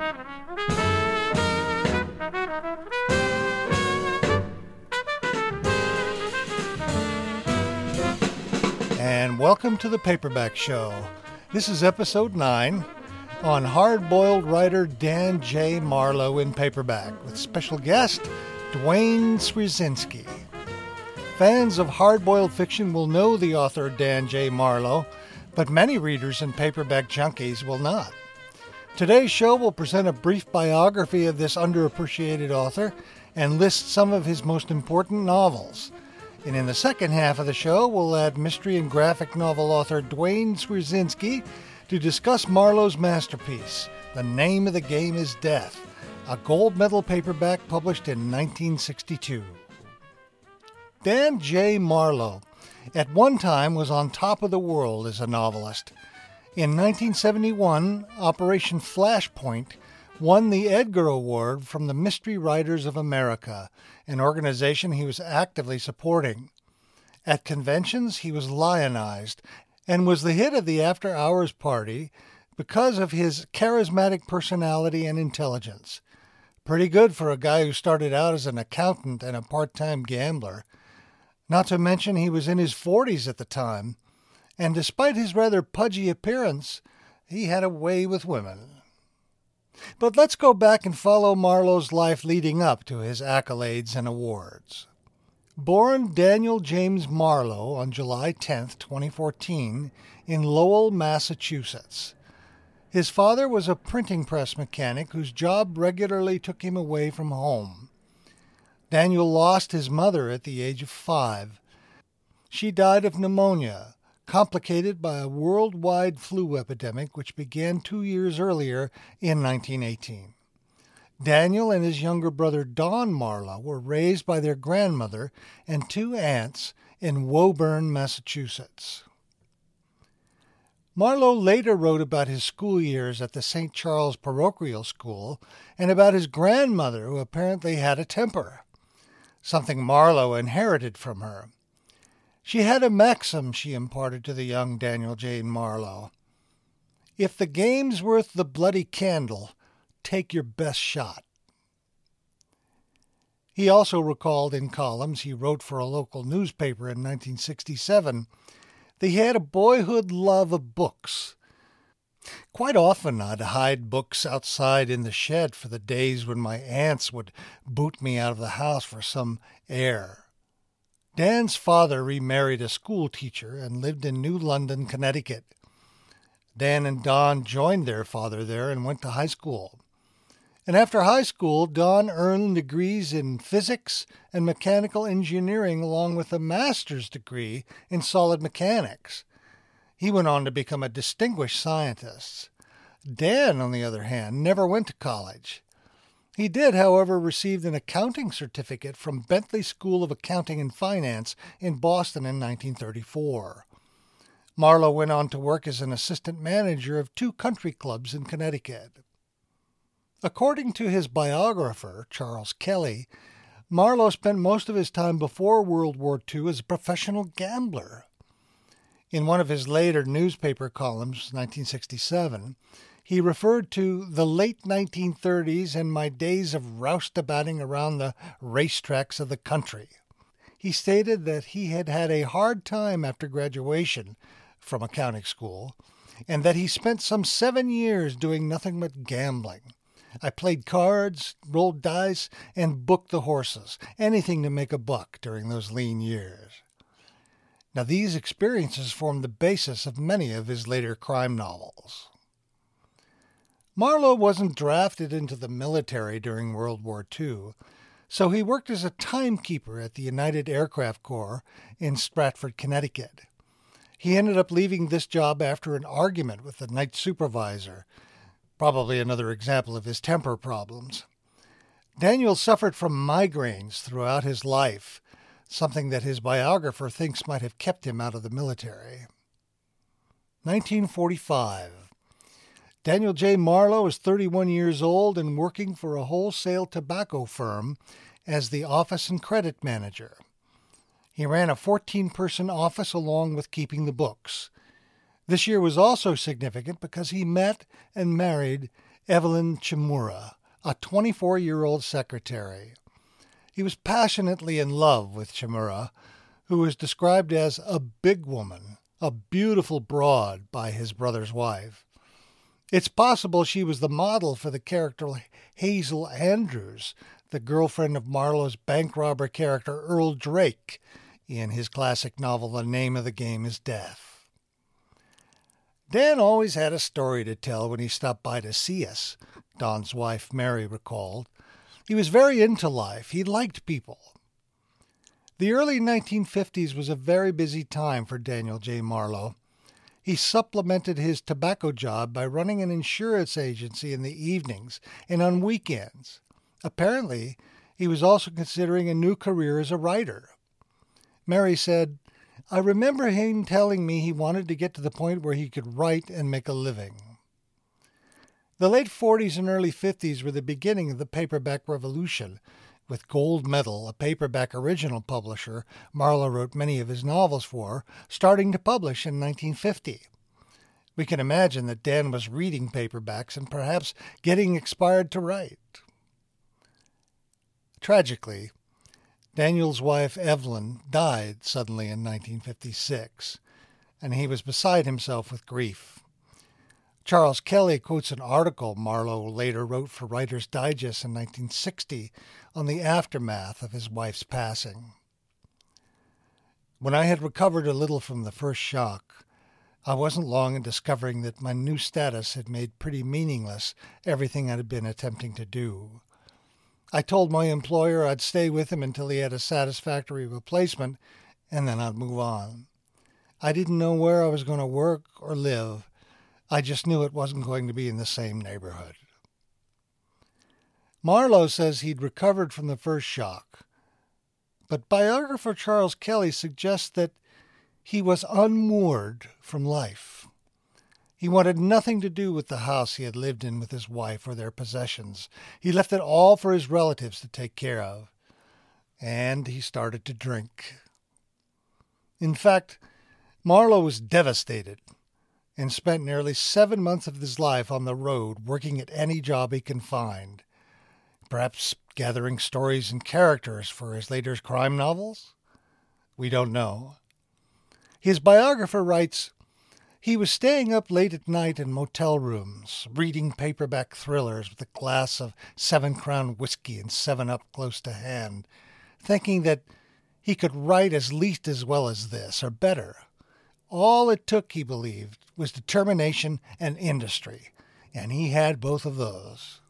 And welcome to the Paperback Show. This is episode 9 on hard boiled writer Dan J. Marlowe in paperback with special guest Duane Swierczynski. Fans of hard boiled fiction will know the author Dan J. Marlowe, but many readers and paperback junkies will not. Today's show will present a brief biography of this underappreciated author and list some of his most important novels. And in the second half of the show, we'll add mystery and graphic novel author Duane Swierczynski to discuss Marlowe's masterpiece, The Name of the Game is Death, a gold medal paperback published in 1962. Dan J. Marlowe at one time was on top of the world as a novelist. In 1971, Operation Flashpoint won the Edgar Award from the Mystery Writers of America, an organization he was actively supporting. At conventions, he was lionized and was the hit of the after hours party because of his charismatic personality and intelligence. Pretty good for a guy who started out as an accountant and a part time gambler. Not to mention, he was in his 40s at the time, and despite his rather pudgy appearance, he had a way with women. But let's go back and follow Marlowe's life leading up to his accolades and awards. Born Daniel James Marlowe on July 10, 2014, in Lowell, Massachusetts. His father was a printing press mechanic whose job regularly took him away from home. Daniel lost his mother at the age of five. She died of pneumonia, complicated by a worldwide flu epidemic which began two years earlier in 1918. Daniel and his younger brother Don Marlowe were raised by their grandmother and two aunts in Woburn, Massachusetts. Marlowe later wrote about his school years at the St. Charles Parochial School and about his grandmother, who apparently had a temper, something Marlowe inherited from her. She had a maxim she imparted to the young Daniel Jane Marlowe. If the game's worth the bloody candle, take your best shot. He also recalled in columns he wrote for a local newspaper in 1967 that he had a boyhood love of books. Quite often I'd hide books outside in the shed for the days when my aunts would boot me out of the house for some air. Dan's father remarried a school teacher and lived in New London, Connecticut. Dan and Don joined their father there and went to high school. And after high school, Don earned degrees in physics and mechanical engineering, along with a master's degree in solid mechanics. He went on to become a distinguished scientist. Dan, on the other hand, never went to college. He did, however, receive an accounting certificate from Bentley School of Accounting and Finance in Boston in 1934. Marlowe went on to work as an assistant manager of two country clubs in Connecticut. According to his biographer, Charles Kelly, Marlowe spent most of his time before World War II as a professional gambler. In one of his later newspaper columns, 1967, he referred to the late 1930s and my days of roustabouting around the racetracks of the country. He stated that he had had a hard time after graduation from accounting school and that he spent some seven years doing nothing but gambling. I played cards, rolled dice, and booked the horses, anything to make a buck during those lean years. Now, these experiences formed the basis of many of his later crime novels. Marlowe wasn't drafted into the military during World War II, so he worked as a timekeeper at the United Aircraft Corps in Stratford, Connecticut. He ended up leaving this job after an argument with the night supervisor probably another example of his temper problems. Daniel suffered from migraines throughout his life, something that his biographer thinks might have kept him out of the military. 1945. Daniel J. Marlowe is 31 years old and working for a wholesale tobacco firm as the office and credit manager. He ran a 14 person office along with keeping the books. This year was also significant because he met and married Evelyn Chimura, a 24 year old secretary. He was passionately in love with Chimura, who was described as a big woman, a beautiful broad by his brother's wife. It's possible she was the model for the character Hazel Andrews, the girlfriend of Marlowe's bank robber character Earl Drake in his classic novel The Name of the Game is Death. Dan always had a story to tell when he stopped by to see us, Don's wife Mary recalled. He was very into life. He liked people. The early 1950s was a very busy time for Daniel J. Marlowe. He supplemented his tobacco job by running an insurance agency in the evenings and on weekends. Apparently, he was also considering a new career as a writer. Mary said, I remember him telling me he wanted to get to the point where he could write and make a living. The late 40s and early 50s were the beginning of the paperback revolution. With Gold Medal, a paperback original publisher Marlowe wrote many of his novels for, starting to publish in 1950. We can imagine that Dan was reading paperbacks and perhaps getting inspired to write. Tragically, Daniel's wife, Evelyn, died suddenly in 1956, and he was beside himself with grief. Charles Kelly quotes an article Marlowe later wrote for Writer's Digest in 1960 on the aftermath of his wife's passing. When I had recovered a little from the first shock, I wasn't long in discovering that my new status had made pretty meaningless everything I had been attempting to do. I told my employer I'd stay with him until he had a satisfactory replacement, and then I'd move on. I didn't know where I was going to work or live. I just knew it wasn't going to be in the same neighborhood. Marlowe says he'd recovered from the first shock, but biographer Charles Kelly suggests that he was unmoored from life. He wanted nothing to do with the house he had lived in with his wife or their possessions. He left it all for his relatives to take care of. And he started to drink. In fact, Marlowe was devastated and spent nearly seven months of his life on the road working at any job he can find, perhaps gathering stories and characters for his later crime novels? We don't know. His biographer writes he was staying up late at night in motel rooms, reading paperback thrillers with a glass of Seven Crown whiskey and Seven Up close to hand, thinking that he could write as least as well as this, or better. All it took, he believed, was determination and industry, and he had both of those.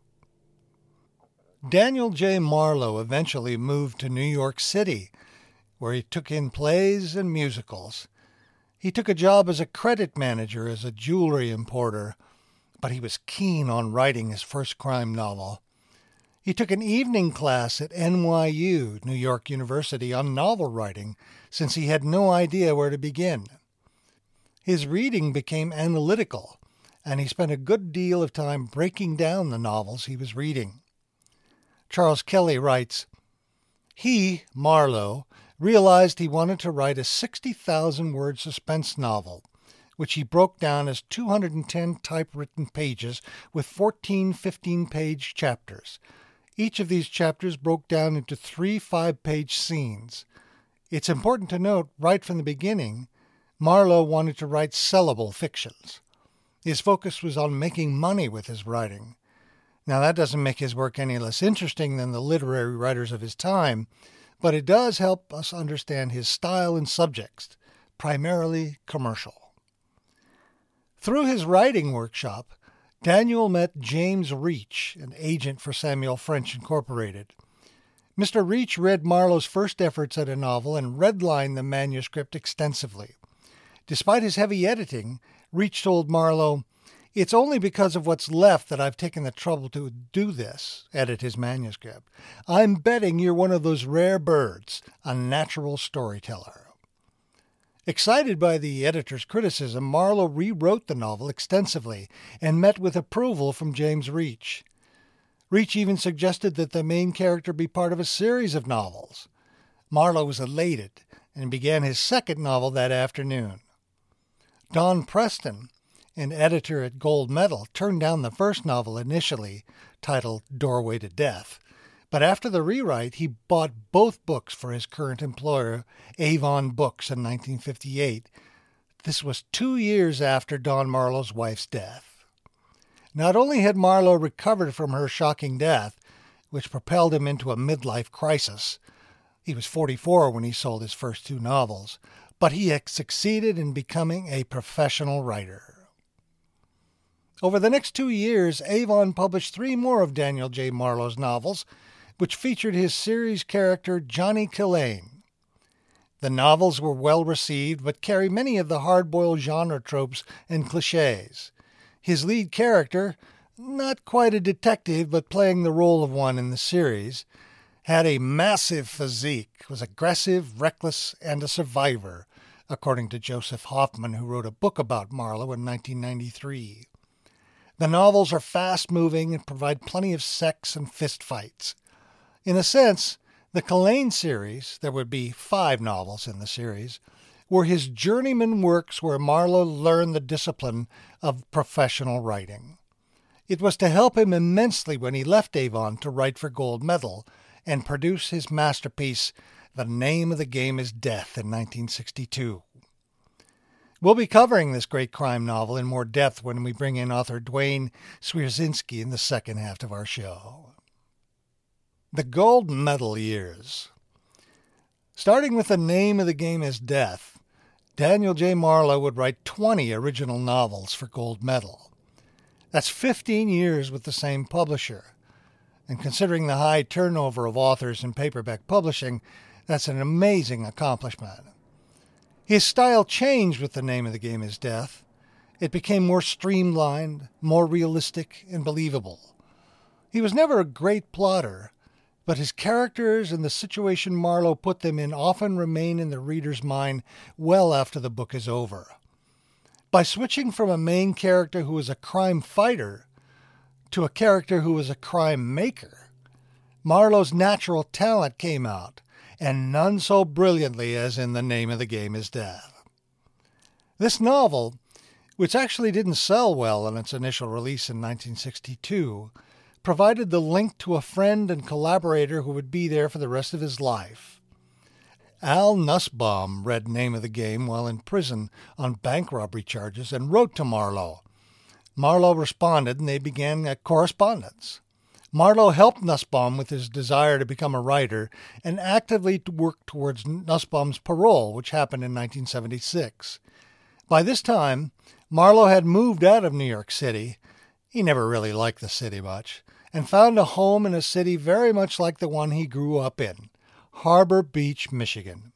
Daniel J. Marlowe eventually moved to New York City, where he took in plays and musicals. He took a job as a credit manager as a jewelry importer, but he was keen on writing his first crime novel. He took an evening class at NYU, New York University, on novel writing, since he had no idea where to begin. His reading became analytical, and he spent a good deal of time breaking down the novels he was reading. Charles Kelly writes He, Marlowe, realized he wanted to write a 60,000 word suspense novel, which he broke down as 210 typewritten pages with 14 15 page chapters. Each of these chapters broke down into three five page scenes. It's important to note right from the beginning, Marlowe wanted to write sellable fictions. His focus was on making money with his writing. Now, that doesn't make his work any less interesting than the literary writers of his time, but it does help us understand his style and subjects, primarily commercial. Through his writing workshop, Daniel met James Reach, an agent for Samuel French Incorporated. Mr. Reach read Marlowe's first efforts at a novel and redlined the manuscript extensively. Despite his heavy editing, Reach told Marlowe, it's only because of what's left that I've taken the trouble to do this, edit his manuscript. I'm betting you're one of those rare birds, a natural storyteller. Excited by the editor's criticism, Marlowe rewrote the novel extensively and met with approval from James Reach. Reach even suggested that the main character be part of a series of novels. Marlowe was elated and began his second novel that afternoon. Don Preston, an editor at Gold Medal, turned down the first novel initially, titled Doorway to Death. But after the rewrite, he bought both books for his current employer, Avon Books, in 1958. This was two years after Don Marlowe's wife's death. Not only had Marlowe recovered from her shocking death, which propelled him into a midlife crisis, he was 44 when he sold his first two novels, but he succeeded in becoming a professional writer. Over the next two years, Avon published three more of Daniel J. Marlowe's novels, which featured his series character Johnny Killain. The novels were well received, but carry many of the hard boiled genre tropes and cliches. His lead character, not quite a detective, but playing the role of one in the series, had a massive physique, was aggressive, reckless, and a survivor, according to Joseph Hoffman, who wrote a book about Marlowe in 1993. The novels are fast moving and provide plenty of sex and fistfights. In a sense, the Killain series, there would be five novels in the series, were his journeyman works where Marlowe learned the discipline of professional writing. It was to help him immensely when he left Avon to write for Gold Medal and produce his masterpiece, The Name of the Game is Death, in 1962. We'll be covering this great crime novel in more depth when we bring in author Duane Swierczynski in the second half of our show. The Gold Medal Years. Starting with the name of the game is Death, Daniel J. Marlowe would write 20 original novels for Gold Medal. That's 15 years with the same publisher. And considering the high turnover of authors in paperback publishing, that's an amazing accomplishment. His style changed with the name of the game is Death. It became more streamlined, more realistic, and believable. He was never a great plotter, but his characters and the situation Marlowe put them in often remain in the reader's mind well after the book is over. By switching from a main character who is a crime fighter to a character who was a crime maker. Marlowe's natural talent came out, and none so brilliantly as in The Name of the Game is Death. This novel, which actually didn't sell well in its initial release in 1962, provided the link to a friend and collaborator who would be there for the rest of his life. Al Nussbaum read Name of the Game while in prison on bank robbery charges and wrote to Marlowe, Marlowe responded and they began a correspondence. Marlowe helped Nussbaum with his desire to become a writer and actively worked towards Nussbaum's parole, which happened in 1976. By this time, Marlowe had moved out of New York City. He never really liked the city much, and found a home in a city very much like the one he grew up in Harbor Beach, Michigan.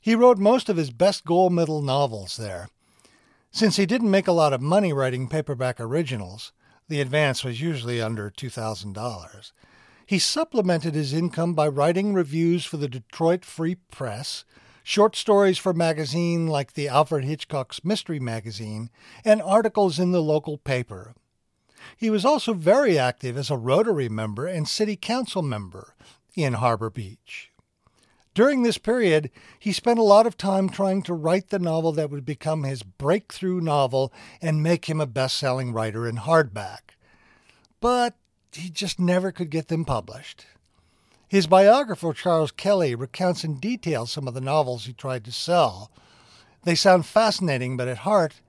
He wrote most of his best gold medal novels there, since he didn't make a lot of money writing paperback originals, the advance was usually under $2,000. He supplemented his income by writing reviews for the Detroit Free Press, short stories for magazines like the Alfred Hitchcock's Mystery Magazine, and articles in the local paper. He was also very active as a Rotary member and City Council member in Harbor Beach. During this period, he spent a lot of time trying to write the novel that would become his breakthrough novel and make him a best selling writer in hardback. But he just never could get them published. His biographer, Charles Kelly, recounts in detail some of the novels he tried to sell. They sound fascinating, but at heart,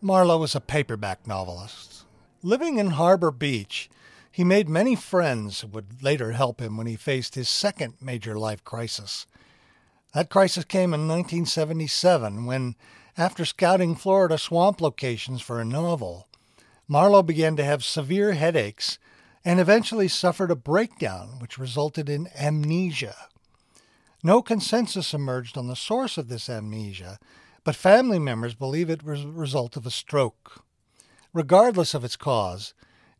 Marlowe was a paperback novelist. Living in Harbor Beach, he made many friends who would later help him when he faced his second major life crisis. That crisis came in 1977 when, after scouting Florida swamp locations for a novel, Marlowe began to have severe headaches and eventually suffered a breakdown which resulted in amnesia. No consensus emerged on the source of this amnesia, but family members believe it was a result of a stroke. Regardless of its cause,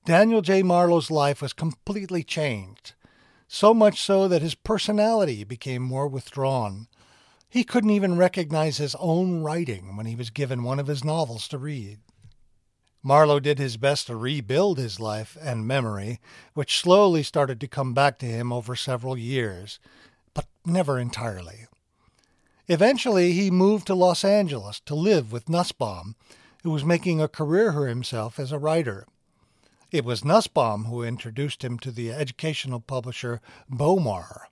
Daniel J. Marlowe's life was completely changed, so much so that his personality became more withdrawn. He couldn't even recognize his own writing when he was given one of his novels to read. Marlowe did his best to rebuild his life and memory, which slowly started to come back to him over several years, but never entirely. Eventually, he moved to Los Angeles to live with Nussbaum, who was making a career for himself as a writer. It was Nussbaum who introduced him to the educational publisher Bowmar.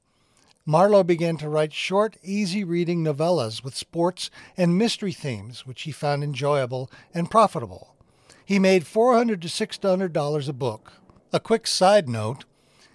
Marlowe began to write short, easy reading novellas with sports and mystery themes, which he found enjoyable and profitable. He made 400 to $600 a book. A quick side note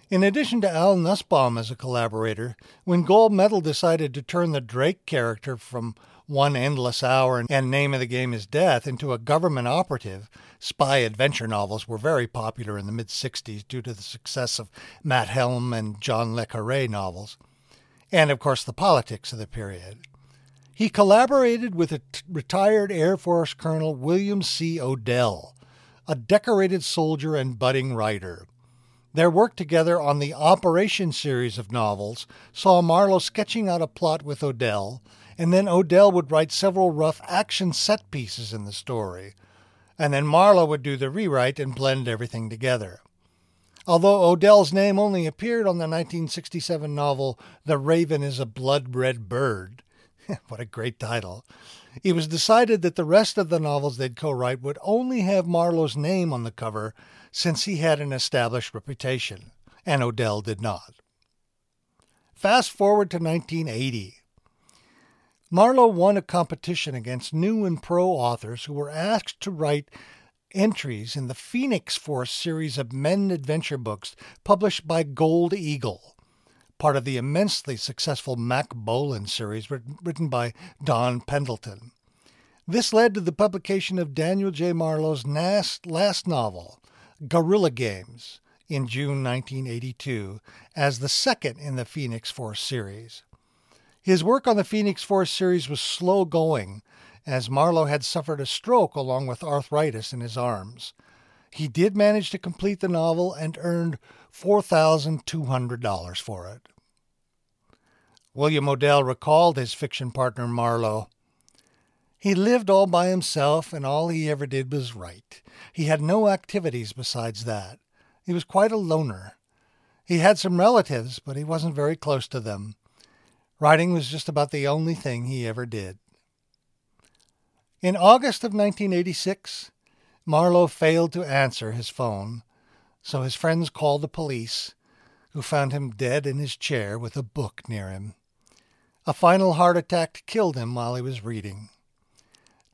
in addition to Al Nussbaum as a collaborator, when Gold Medal decided to turn the Drake character from One Endless Hour and Name of the Game is Death into a government operative, spy adventure novels were very popular in the mid 60s due to the success of Matt Helm and John Le Carre novels and of course the politics of the period. He collaborated with a t- retired Air Force Colonel William C. Odell, a decorated soldier and budding writer. Their work together on the Operation series of novels saw Marlowe sketching out a plot with Odell, and then Odell would write several rough action set pieces in the story, and then Marlowe would do the rewrite and blend everything together. Although Odell's name only appeared on the 1967 novel The Raven is a Blood Red Bird, what a great title, it was decided that the rest of the novels they'd co write would only have Marlowe's name on the cover since he had an established reputation, and Odell did not. Fast forward to 1980. Marlowe won a competition against new and pro authors who were asked to write entries in the Phoenix Force series of men adventure books published by Gold Eagle, part of the immensely successful Mack Bolan series written by Don Pendleton. This led to the publication of Daniel J. Marlowe's last novel, Guerrilla Games, in June 1982, as the second in the Phoenix Force series. His work on the Phoenix Force series was slow going as Marlowe had suffered a stroke along with arthritis in his arms. He did manage to complete the novel and earned $4,200 for it. William Odell recalled his fiction partner Marlowe. He lived all by himself, and all he ever did was write. He had no activities besides that. He was quite a loner. He had some relatives, but he wasn't very close to them. Writing was just about the only thing he ever did. In August of 1986, Marlowe failed to answer his phone, so his friends called the police, who found him dead in his chair with a book near him. A final heart attack killed him while he was reading.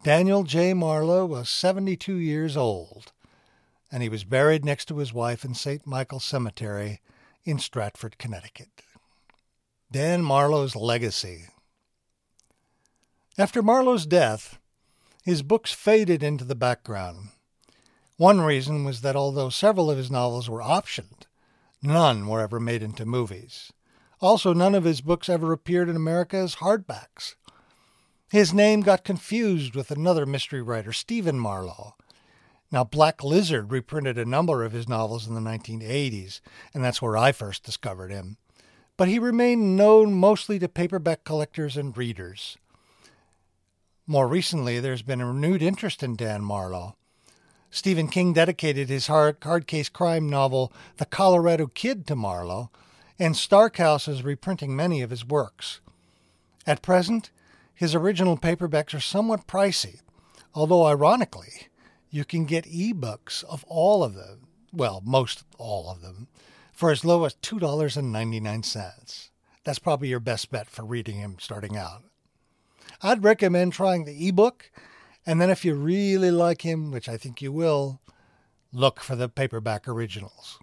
Daniel J. Marlowe was 72 years old, and he was buried next to his wife in St. Michael's Cemetery in Stratford, Connecticut. Dan Marlowe's legacy. After Marlowe's death, his books faded into the background. One reason was that although several of his novels were optioned, none were ever made into movies. Also, none of his books ever appeared in America as hardbacks. His name got confused with another mystery writer, Stephen Marlowe. Now, Black Lizard reprinted a number of his novels in the 1980s, and that's where I first discovered him. But he remained known mostly to paperback collectors and readers. More recently, there's been a renewed interest in Dan Marlowe. Stephen King dedicated his hard, hard case crime novel, The Colorado Kid, to Marlowe, and Stark House is reprinting many of his works. At present, his original paperbacks are somewhat pricey, although ironically, you can get ebooks of all of them, well, most all of them, for as low as $2.99. That's probably your best bet for reading him starting out. I'd recommend trying the ebook. And then if you really like him, which I think you will, look for the paperback originals.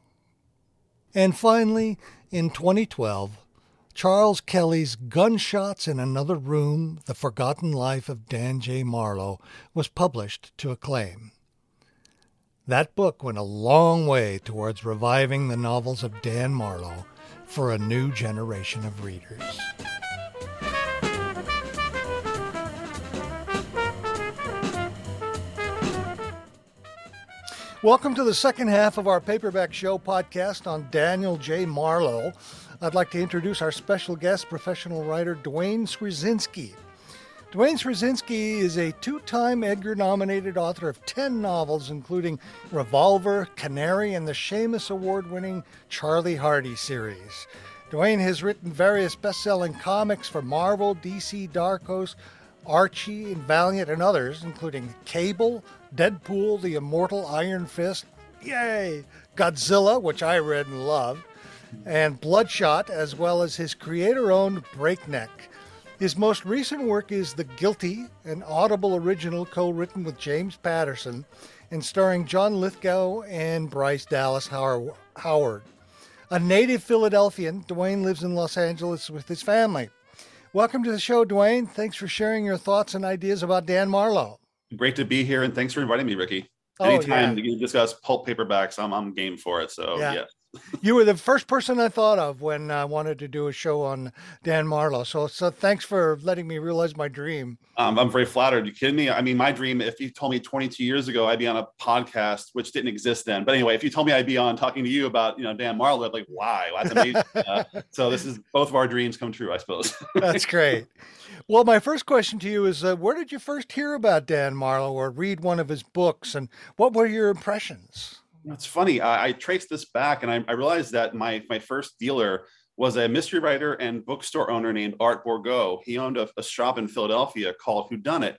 And finally, in 2012, Charles Kelly's Gunshots in Another Room The Forgotten Life of Dan J. Marlowe was published to acclaim. That book went a long way towards reviving the novels of Dan Marlowe for a new generation of readers. Welcome to the second half of our Paperback Show podcast on Daniel J. Marlowe. I'd like to introduce our special guest, professional writer Duane Swierczynski. Duane Swierczynski is a two time Edgar nominated author of 10 novels, including Revolver, Canary, and the Shamus Award winning Charlie Hardie series. Duane has written various best selling comics for Marvel, DC, Dark Horse, Archie and Valiant and others, including Cable, Deadpool, The Immortal Iron Fist, yay, Godzilla, which I read and loved, and Bloodshot, as well as his creator owned Breakneck. His most recent work is The Guilty, an Audible original co written with James Patterson and starring John Lithgow and Bryce Dallas Howard. A native Philadelphian, Duane lives in Los Angeles with his family. Welcome to the show, Duane. Thanks for sharing your thoughts and ideas about Dan Marlowe. Great to be here, and thanks for inviting me, Ricky. Oh, Anytime yeah. to discuss pulp paperbacks, I'm, I'm game for it. So, yeah. yeah you were the first person I thought of when I wanted to do a show on Dan Marlowe. So, so thanks for letting me realize my dream. Um, I'm very flattered. You kidding me? I mean, my dream, if you told me 22 years ago I'd be on a podcast, which didn't exist then. But anyway, if you told me I'd be on talking to you about, you know, Dan Marlowe, I'd be like, why? That's amazing. uh, so this is both of our dreams come true, I suppose. That's great. Well, my first question to you is uh, where did you first hear about Dan Marlowe or read one of his books? And what were your impressions? It's funny. I, I traced this back and I, I, realized that my, my first dealer was a mystery writer and bookstore owner named Art Bourgeau. He owned a, a shop in Philadelphia called Who Done It.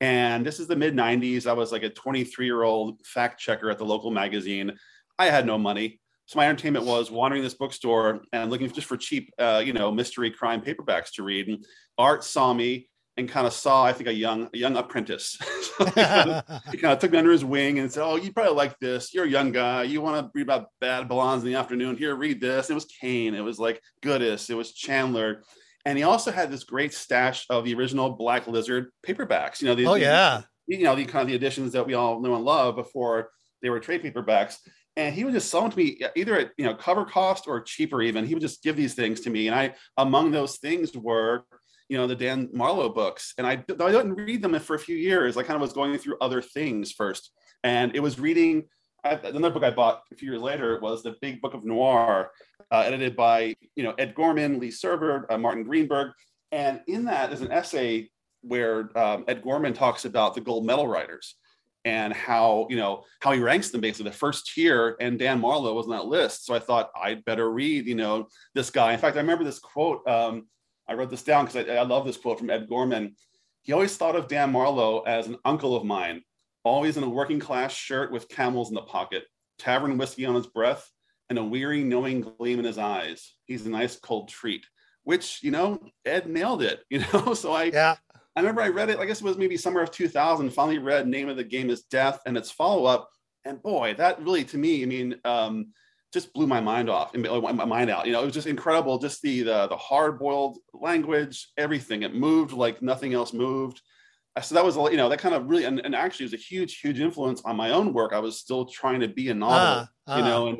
And this is the mid 90s. I was like a 23 year old fact checker at the local magazine. I had no money. So my entertainment was wandering this bookstore and looking just for cheap, uh, you know, mystery crime paperbacks to read. And Art saw me and kind of saw, I think, a young a young apprentice. he, kind of, he, kind of, took me under his wing and said, "Oh, you probably like this. You're a young guy. You want to read about bad blondes in the afternoon? Here, read this." It was Kane. It was like Goodis. It was Chandler. And he also had this great stash of the original Black Lizard paperbacks. You know, the, oh yeah, the, you know the kind of the editions that we all know and love before they were trade paperbacks. And he would just sell them to me either at you know cover cost or cheaper. Even he would just give these things to me, and I among those things were you know the Dan Marlowe books, and I I didn't read them for a few years. I kind of was going through other things first, and it was reading. Another book I bought a few years later was the Big Book of Noir, uh, edited by you know Ed Gorman, Lee Server, uh, Martin Greenberg, and in that is an essay where um, Ed Gorman talks about the gold medal writers and how you know how he ranks them basically the first tier and dan marlowe was on that list so i thought i'd better read you know this guy in fact i remember this quote um, I wrote this down because I, I love this quote from Ed Gorman. He always thought of Dan Marlowe as an uncle of mine, always in a working class shirt with camels in the pocket, tavern whiskey on his breath, and a weary, knowing gleam in his eyes. He's a nice cold treat, which, you know, Ed nailed it, you know? So I, yeah. I remember I read it, I guess it was maybe summer of 2000, finally read Name of the Game is Death and its follow up. And boy, that really, to me, I mean, um, just blew my mind off and my mind out. You know, it was just incredible. Just the the, the hard boiled language, everything. It moved like nothing else moved. So that was, you know, that kind of really, and, and actually was a huge, huge influence on my own work. I was still trying to be a novel, uh, you know, and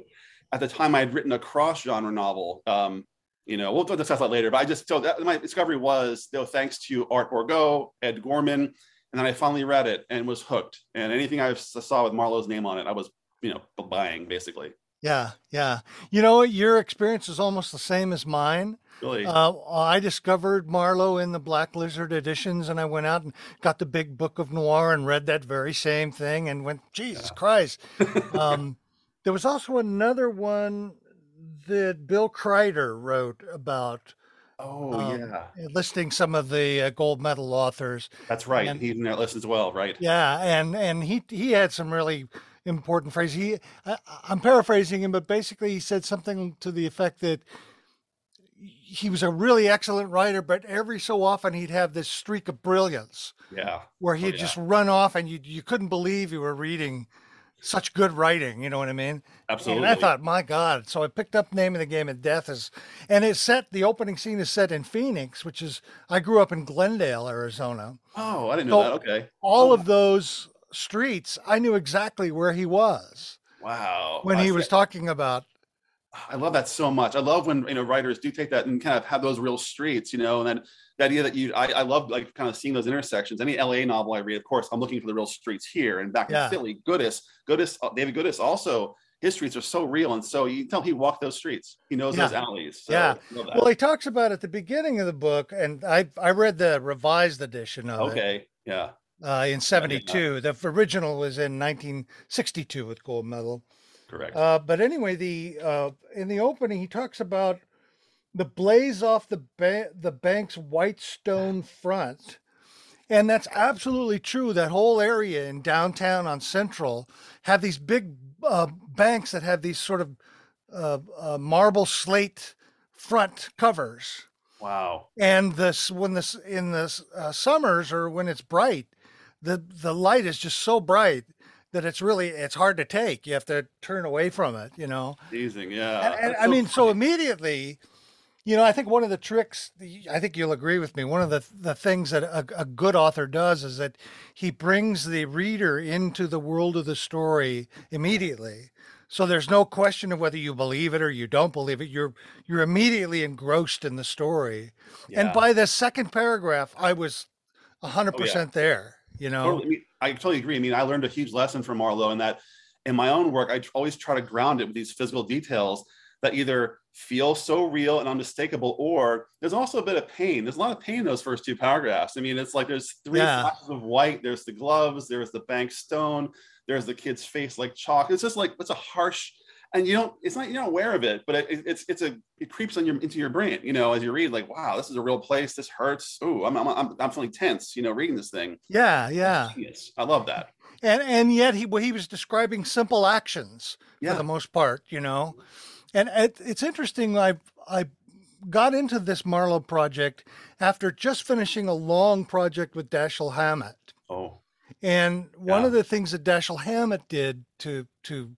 at the time I had written a cross genre novel. Um, you know, we'll discuss that later. But I just so that my discovery was though thanks to Art Bourgeau, Ed Gorman, and then I finally read it and was hooked. And anything I saw with Marlowe's name on it, I was you know buying basically. Yeah, yeah. You know, your experience is almost the same as mine. Really? Uh, I discovered Marlowe in the Black Lizard editions, and I went out and got the big book of noir and read that very same thing, and went, Jesus yeah. Christ! um, there was also another one that Bill Crider wrote about. Oh um, yeah, listing some of the uh, gold medal authors. That's right. And, He's in that list as well, right? Yeah, and and he he had some really important phrase. He, I, I'm paraphrasing him, but basically he said something to the effect that he was a really excellent writer, but every so often he'd have this streak of brilliance. Yeah. Where oh, he'd oh, yeah. just run off and you you couldn't believe you were reading such good writing, you know what I mean? Absolutely. And I thought, my God. So I picked up Name of the Game of Death is and it's set the opening scene is set in Phoenix, which is I grew up in Glendale, Arizona. Oh, I didn't know that. Okay. All oh. of those streets, I knew exactly where he was. Wow. When he was talking about I love that so much. I love when you know writers do take that and kind of have those real streets, you know, and then the idea that you I, I love like kind of seeing those intersections. Any LA novel I read, of course, I'm looking for the real streets here and back yeah. in Philly. Goodis, Goodis, uh, David Goodis also his streets are so real and so you tell he walked those streets. He knows yeah. those alleys. So yeah. Well, he talks about at the beginning of the book, and I I read the revised edition of okay. it. Okay. Yeah uh, in 72. The original was in 1962 with gold medal. Correct. Uh, but anyway, the uh, in the opening, he talks about the blaze off the ba- the bank's white stone front And that's absolutely true. That whole area in downtown on Central have these big uh, banks that have these sort of uh, uh, marble slate front covers. Wow. And this when this in the uh, summers or when it's bright, the the light is just so bright that it's really it's hard to take. You have to turn away from it. You know. Amazing. Yeah. And, and I so mean, funny. so immediately you know, I think one of the tricks, I think you'll agree with me, one of the, the things that a, a, good author does is that he brings the reader into the world of the story immediately. So there's no question of whether you believe it or you don't believe it. You're you're immediately engrossed in the story. Yeah. And by the second paragraph, I was 100% oh, yeah. there, you know. Totally. I, mean, I totally agree. I mean, I learned a huge lesson from Marlowe in that in my own work, I always try to ground it with these physical details that either feel so real and unmistakable, or there's also a bit of pain. There's a lot of pain in those first two paragraphs. I mean, it's like there's three yeah. flashes of white. There's the gloves. There's the bank stone. There's the kid's face like chalk. It's just like it's a harsh, and you don't. It's not you're not aware of it, but it, it's it's a it creeps on your into your brain. You know, as you read, like wow, this is a real place. This hurts. Ooh, I'm I'm I'm, i'm feeling tense. You know, reading this thing. Yeah, yeah. yes I love that. And and yet he well, he was describing simple actions yeah. for the most part. You know. And it, it's interesting. I I got into this Marlowe project after just finishing a long project with Dashiell Hammett. Oh. And one yeah. of the things that Dashiell Hammett did to to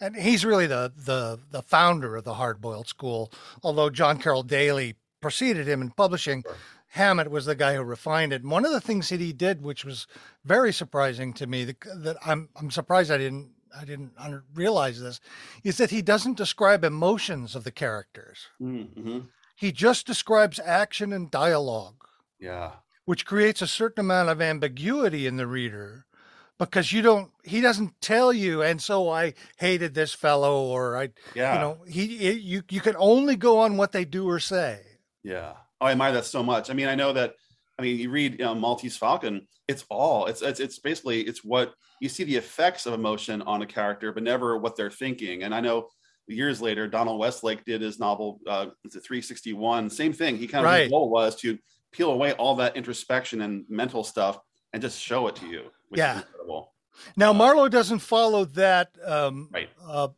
and he's really the the the founder of the hard boiled school, although John Carroll Daly preceded him in publishing. Sure. Hammett was the guy who refined it. And one of the things that he did, which was very surprising to me, that, that I'm I'm surprised I didn't I didn't realize this, is that he doesn't describe emotions of the characters. Mm-hmm. He just describes action and dialogue. Yeah. Which creates a certain amount of ambiguity in the reader because you don't he doesn't tell you and so I hated this fellow or I yeah. you know he you you can only go on what they do or say. Yeah. Oh, I admire that so much. I mean, I know that I mean, you read you know, Maltese Falcon, it's all it's, it's it's basically it's what you see the effects of emotion on a character, but never what they're thinking. And I know years later, Donald Westlake did his novel, uh, it's a 361, same thing. He kind of right. his goal was to peel away all that introspection and mental stuff and just show it to you. yeah. Now uh, Marlowe doesn't follow that um, right. Uh,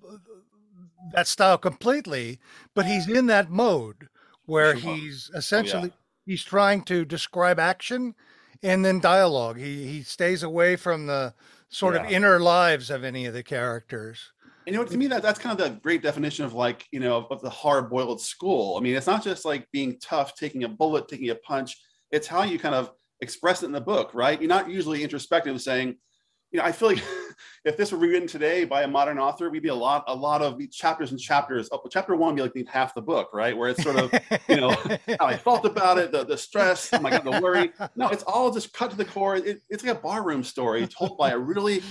that style completely, but he's in that mode where he's essentially oh, yeah. he's trying to describe action and then dialogue. He he stays away from the sort yeah. of inner lives of any of the characters. And you know, to me, that that's kind of the great definition of like you know of, of the hard boiled school. I mean, it's not just like being tough, taking a bullet, taking a punch. It's how you kind of express it in the book, right? You're not usually introspective, saying, you know, I feel like if this were rewritten today by a modern author, we'd be a lot, a lot of chapters and chapters. Oh, chapter one would be like half the book, right? Where it's sort of, you know, how I felt about it, the, the stress, oh my God, the worry. No, it's all just cut to the core. It, it's like a barroom story told by a really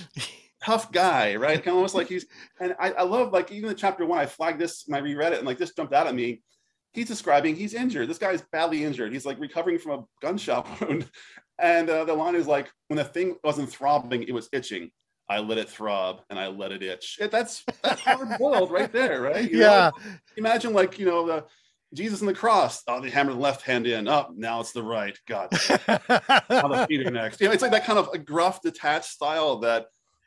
tough guy, right? Kind of almost like he's, and I, I love like even the chapter one, I flagged this when I reread it and like this jumped out at me he's describing he's injured. This guy's badly injured. He's like recovering from a gunshot wound. And uh, the line is like, when the thing wasn't throbbing, it was itching. I let it throb and I let it itch. It, that's that's hard boiled right there, right? You yeah. Know? Imagine like you know the Jesus and the cross. Oh, they hammer the left hand in. Up oh, now it's the right. God, how the feet are next. You know, it's like that kind of a gruff, detached style that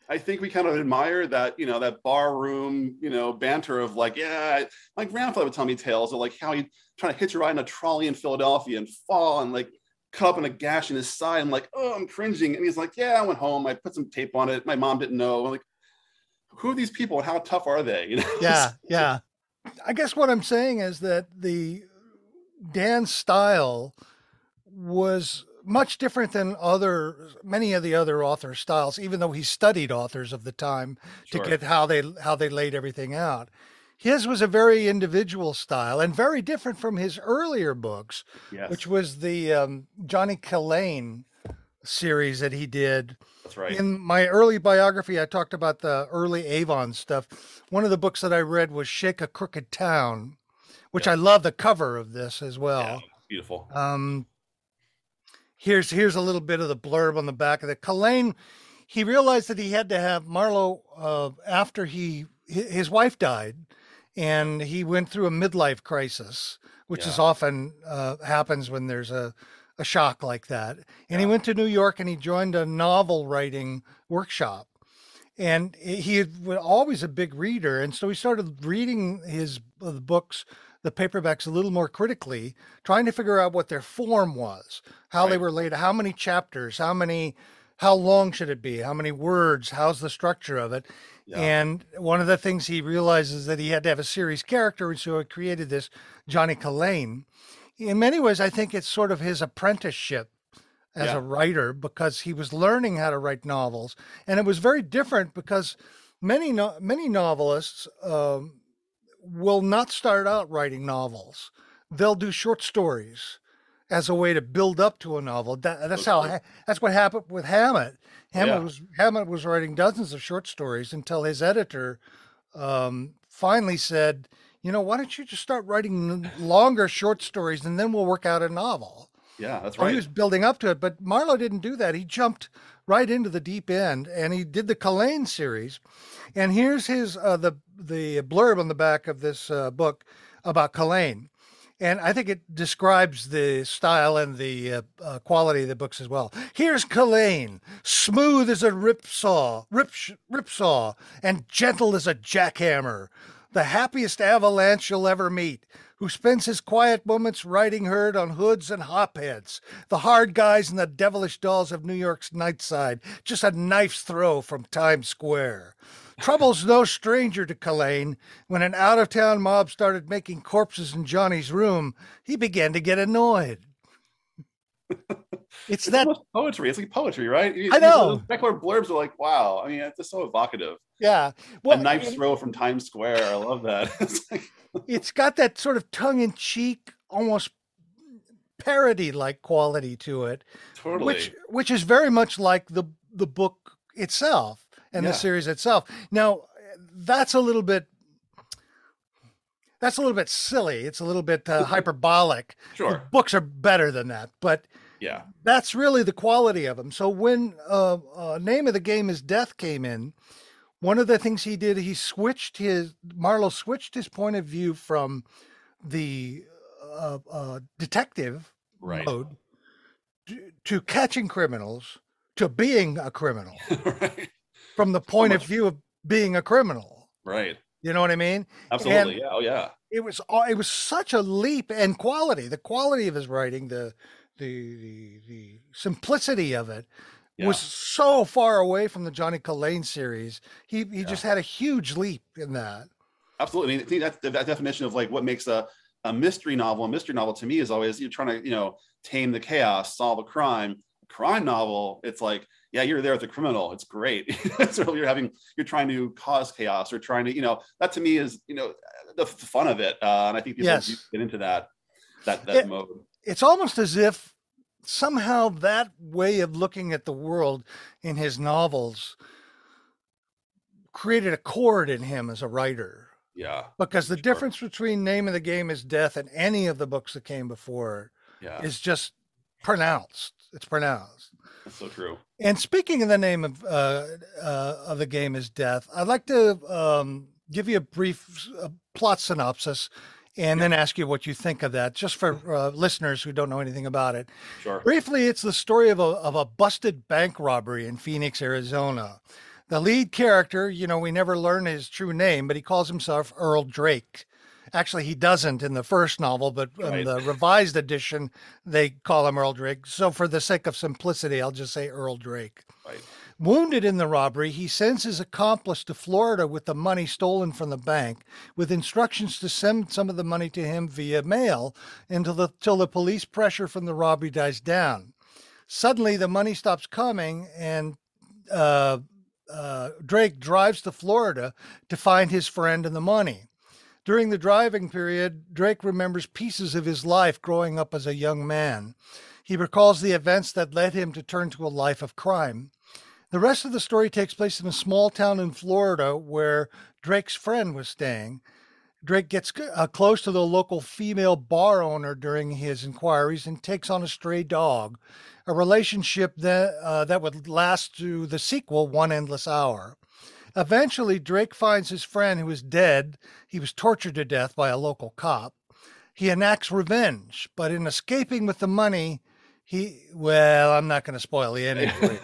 I think we kind of admire that, you know, that bar room, you know, banter of like, yeah, my grandfather would tell me tales of like how he trying to hitch a ride in a trolley in Philadelphia and fall and like cut up in a gash in his side. I'm like, oh, I'm cringing. And he's like, yeah, I went home. I put some tape on it. My mom didn't know. I'm like, who are these people and how tough are they? You know? Yeah, yeah. I guess what I'm saying is that the Dan's style was much different than other many of the other author styles even though he studied authors of the time sure. to get how they how they laid everything out his was a very individual style and very different from his earlier books yes. which was the um, johnny Killain series that he did that's right in my early biography i talked about the early avon stuff one of the books that i read was shake a crooked town which yeah. i love the cover of this as well yeah, beautiful um here's here's a little bit of the blurb on the back of it. Killain, he realized that he had to have Marlowe uh, after he his wife died, and he went through a midlife crisis, which yeah. is often uh, happens when there's a a shock like that. And Yeah. he went to New York and he joined a novel writing workshop. And he was always a big reader. And so he started reading his uh, the books, the paperbacks, a little more critically, trying to figure out what their form was, how they were laid, how many chapters, how many, how long should it be, how many words, how's the structure of it. Yeah. And one of the things he realizes that he had to have a series character, and so he created this Johnny Killain. In many ways, I think it's sort of his apprenticeship as Yeah. a writer because he was learning how to write novels, and it was very different because many no- many novelists um, will not start out writing novels; they'll do short stories as a way to build up to a novel. That, that's how that's what happened with Hammett. Hammett Yeah. was Hammett was writing dozens of short stories until his editor um, finally said, "You know, why don't you just start writing longer short stories and then we'll work out a novel." Yeah, that's right. he was building up to it, but Marlowe didn't do that. He jumped right into the deep end, and he did the Killain series. And here's his uh, the the blurb on the back of this uh, book about Killain, and I think it describes the style and the uh, uh, quality of the books as well. Here's Killain, smooth as a ripsaw, rip ripsaw, and gentle as a jackhammer, the happiest avalanche you'll ever meet who spends his quiet moments riding herd on hoods and hopheads, the hard guys and the devilish dolls of New York's night side, just a knife's throw from Times Square. Trouble's no stranger to Killain. When an out of town mob started making corpses in Johnny's room, he began to get annoyed. It's that, poetry. It's like poetry, right? I know. Those Beckler blurbs are like, wow. I mean, it's just so evocative. yeah. a knife throw from Times Square. I love that. like, it's got that sort of tongue in cheek, almost parody like quality to it. totally. which which is very much like the the book itself and Yeah. the series itself. Now, that's a little bit that's a little bit silly. It's a little bit uh, hyperbolic. The sure. books are better than that, but Yeah. that's really the quality of them. So when uh, uh, name of the game is death came in, one of the things he did, he switched his Marlowe switched his point of view from the uh, uh, detective Right. mode to, to catching criminals to being a criminal right. from the point of view of being a criminal. Right. You know what I mean? Absolutely. yeah. Oh, yeah. It was it was such a leap in quality. The quality of his writing, the the the, the simplicity of it Yeah. was so far away from the Johnny Killain series. He he just had a huge leap in that. Absolutely. I mean, I think that's the that definition of like what makes a, a mystery novel. A mystery novel to me is always you're trying to, you know, tame the chaos, solve a crime. A crime novel, it's like, yeah, you're there with the criminal. It's great. so you're having, you're trying to cause chaos or trying to, you know, that to me is, you know, the, the fun of it. Uh, and I think people Yes. get into that, that, that It- mode. It's almost as if somehow that way of looking at the world in his novels created a chord in him as a writer. Yeah. Because the Sure. difference between Name of the Game is Death and any of the books that came before Yeah. is just pronounced. It's pronounced. That's so true. And speaking of the name of uh, uh, of the game is Death, I'd like to um, give you a brief uh, plot synopsis and then ask you what you think of that, just for uh, listeners who don't know anything about it. Sure. Briefly, it's the story of a, of a busted bank robbery in Phoenix, Arizona. The lead character, you know, we never learn his true name, but he calls himself Earl Drake. Actually, he doesn't in the first novel, but in the revised edition, they call him Earl Drake. So, for the sake of simplicity, I'll just say Earl Drake. Right. Wounded in the robbery, he sends his accomplice to Florida with the money stolen from the bank, with instructions to send some of the money to him via mail until the, till the police pressure from the robbery dies down. Suddenly, the money stops coming, and uh, uh, Drake drives to Florida to find his friend and the money. During the driving period, Drake remembers pieces of his life growing up as a young man. He recalls the events that led him to turn to a life of crime. The rest of the story takes place in a small town in Florida where Drake's friend was staying. Drake gets uh, close to the local female bar owner during his inquiries and takes on a stray dog, a relationship that, uh, that would last through the sequel, One Endless Hour. Eventually, Drake finds his friend who is dead. He was tortured to death by a local cop. He enacts revenge, but in escaping with the money, He well, I'm not going to spoil the ending. for you.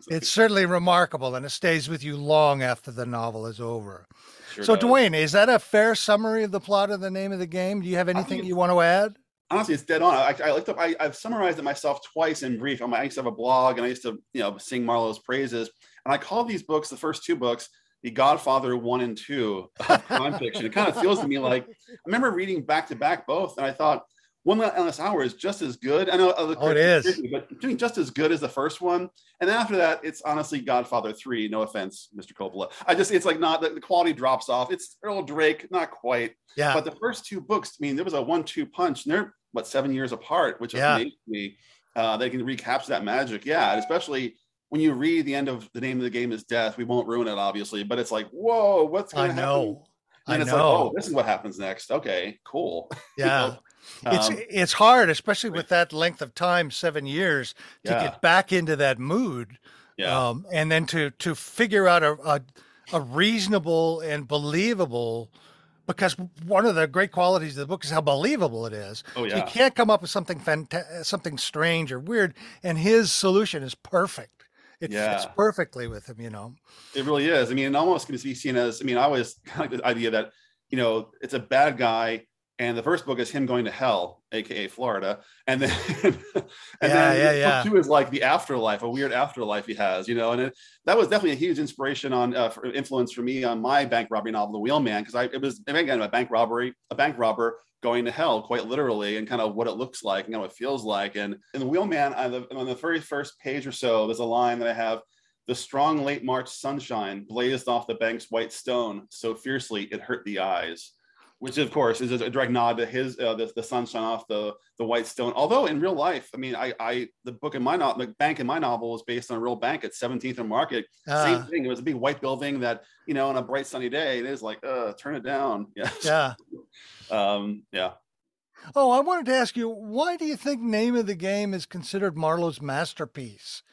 it's certainly remarkable, and it stays with you long after the novel is over. Sure so, does. Duane, is that a fair summary of the plot of the name of the game? Do you have anything you want to add? honestly, it's dead on. I, I looked up. I, I've summarized it myself twice in brief. My, I used to have a blog, and I used to, you know, sing Marlowe's praises. And I call these books, the first two books, the Godfather one and two of crime fiction. It kind of feels to me like I remember reading back to back both, and I thought One Endless Hour is just as good. I know other Oh, it is. but doing just as good as the first one. And then after that, it's honestly Godfather three. No offense, Mr. Coppola. I just it's like not the, the quality drops off. It's Earl Drake, not quite. Yeah. But the first two books, I mean, there was a one-two punch, and they're what seven years apart, which Yeah. amazed me. Uh, they can recapture that magic, yeah. And especially when you read the end of the name of the game is death. We won't ruin it, obviously, but it's like, whoa, what's going to happen? know. I And it's know. like, oh, this is what happens next. Okay, cool. You yeah. know? It's Um, it's hard, especially with that length of time, seven years, to Yeah. get back into that mood. yeah, um, and then to to figure out a, a a reasonable and believable because one of the great qualities of the book is how believable it is. oh yeah, You can't come up with something fanta- something strange or weird, and his solution is perfect. It fits perfectly with him, you know. it really is. I mean, it almost can be seen as. I mean, I always kind of like the idea that you know it's a bad guy, and the first book is him going to hell, aka Florida, and then and Yeah, then yeah, book yeah. two is like the afterlife, a weird afterlife he has, you know, and it, that was definitely a huge inspiration on uh, for influence for me on my bank robbery novel, The Wheelman, because I it was again a bank robbery, a bank robber going to hell quite literally and kind of what it looks like and kind of what it feels like. And in the wheelman on the, on the very first page or so there's a line that i have the strong late March sunshine blazed off the bank's white stone so fiercely it hurt the eyes, which of course is a direct nod to his uh, the, the sunshine off the the white stone. Although in real life, I mean, I I the book in my novel, the bank in my novel is based on a real bank at 17th and Market. Same Uh, thing. It was a big white building that you know on a bright sunny day it is like uh turn it down. Yeah. yeah. Um. Yeah. Oh, I wanted to ask you, why do you think Name of the Game is considered Marlowe's masterpiece?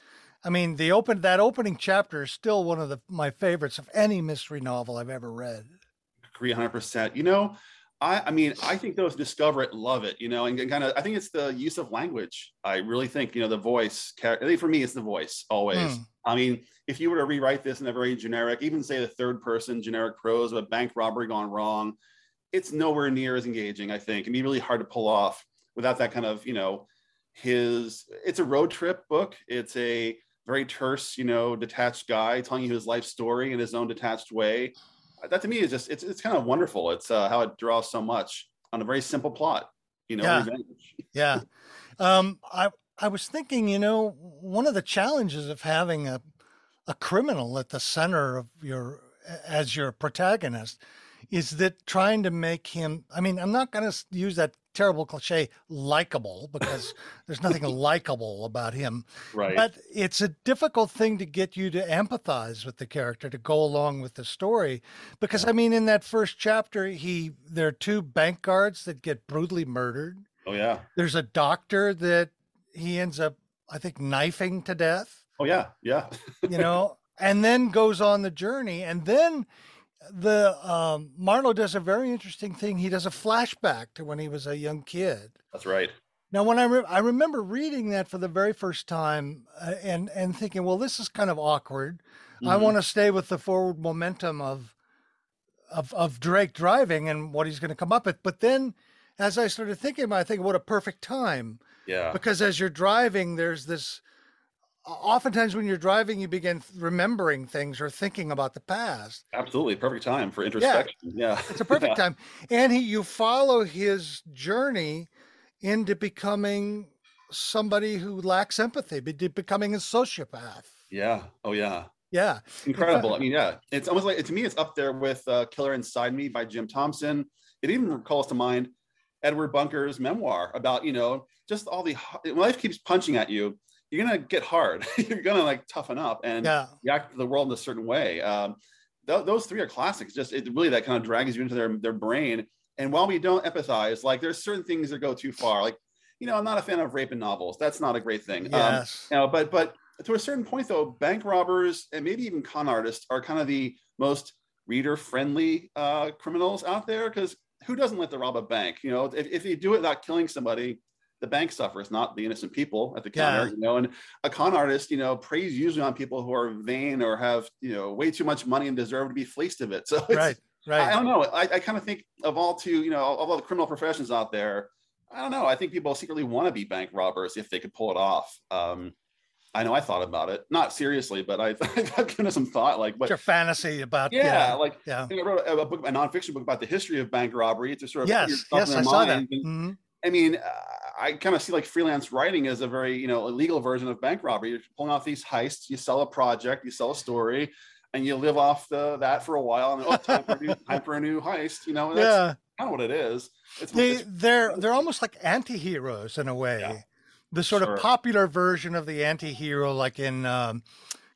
I mean, the open that opening chapter is still one of the, my favorites of any mystery novel I've ever read. Agree 100% you know i i mean i think those discover it love it you know and kind of i think it's the use of language i really think you know the voice i think for me it's the voice always. Hmm. i mean if you were to rewrite this in a very generic even say the third person generic prose of a bank robbery gone wrong it's nowhere near as engaging i think. It'd be really hard to pull off without that kind of you know his it's a road trip book. It's a very terse you know detached guy telling you his life story in his own detached way that to me is just it's it's kind of wonderful. It's uh, how it draws so much on a very simple plot. You know, Yeah. Yeah. Um, I I was thinking, you know, one of the challenges of having a a criminal at the center of your as your protagonist is that trying to make him I mean, I'm not going to use that terrible cliche likable because there's nothing likable about him, right? but it's a difficult thing to get you to empathize with the character to go along with the story. Because I mean in that first chapter he there are two bank guards that get brutally murdered. Oh yeah, there's a doctor that he ends up i think knifing to death. Oh yeah, yeah. you know? And then goes on the journey. And then the um marlowe does a very interesting thing. He does a flashback to when he was a young kid. That's right. now when i re- i remember reading that for the very first time uh, and and thinking well this is kind of awkward. I Mhm. want to stay with the forward momentum of of of drake driving and what he's going to come up with. But then as i started thinking about it, i think what a perfect time. Yeah, because as you're driving there's this oftentimes when you're driving you begin remembering things or thinking about the past absolutely perfect time for introspection. Yeah, it's a perfect time and he you follow his journey into becoming somebody who lacks empathy becoming a sociopath Yeah. Oh yeah. yeah Incredible. I mean, yeah. It's almost like to me, it's up there with uh, "Killer Inside Me" by Jim Thompson. It even calls to mind Edward Bunker's memoir about you know just all the life keeps punching at you. You're gonna get hard. you're gonna like toughen up and yeah react to the world in a certain way. Um, th- those three are classics. Just it really that kind of drags you into their their brain. And while we don't empathize, like there's certain things that go too far. Like, you know, I'm not a fan of rape in novels. That's not a great thing. Um, you know, but but to a certain point though, bank robbers and maybe even con artists are kind of the most reader friendly uh, criminals out there because who doesn't like to rob a bank? You know, if, if you do it without killing somebody, the bank suffers, not the innocent people at the counter. Yeah. You know, and a con artist, you know, preys usually on people who are vain or have you know way too much money and deserve to be fleeced of it. So right, right. I, I don't know. I, I kind of think of all two, you know, of all the criminal professions out there. I don't know. I think people secretly want to be bank robbers if they could pull it off. Um, I know I thought about it, not seriously, but I, I've given it some thought. Like, what your fantasy about? Yeah, yeah like yeah. I wrote a, a, book, a nonfiction book about the history of bank robbery to sort of yes, yes, I saw that. Mm-hmm. I mean, uh, I kind of see like freelance writing as a very you know illegal version of bank robbery. You're pulling off these heists. You sell a project, you sell a story, and you live off the that for a while. And oh, time for a new, time for a new heist. You know, that's yeah. kind of what it is. It's, they it's, they're they're almost like anti-heroes in a way. Yeah the sort sure. of popular version of the anti-hero like in um,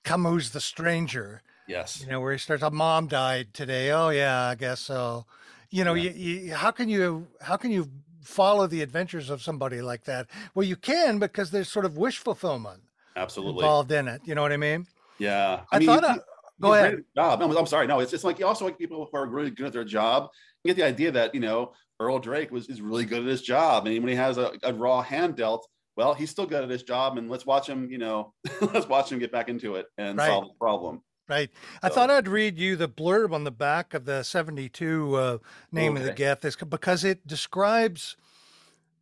Camus' The Stranger. Yes. You know, where he starts, a mom died today. Oh yeah, I guess so. You know, yeah. you, you, how can you how can you follow the adventures of somebody like that? Well, you can because there's sort of wish fulfillment absolutely involved in it. You know what I mean? Yeah. I, I mean, thought. You, go ahead. Job. No, I'm sorry. No, it's just like you also like people who are really good at their job. You get the idea that you know Earl Drake was is really good at his job, and when he has a, a raw hand dealt, well, he's still good at his job, and let's watch him. You know, let's watch him get back into it and right. solve the problem. Right. I thought I'd read you the blurb on the back of the 72 uh, name okay. of the Geth because it describes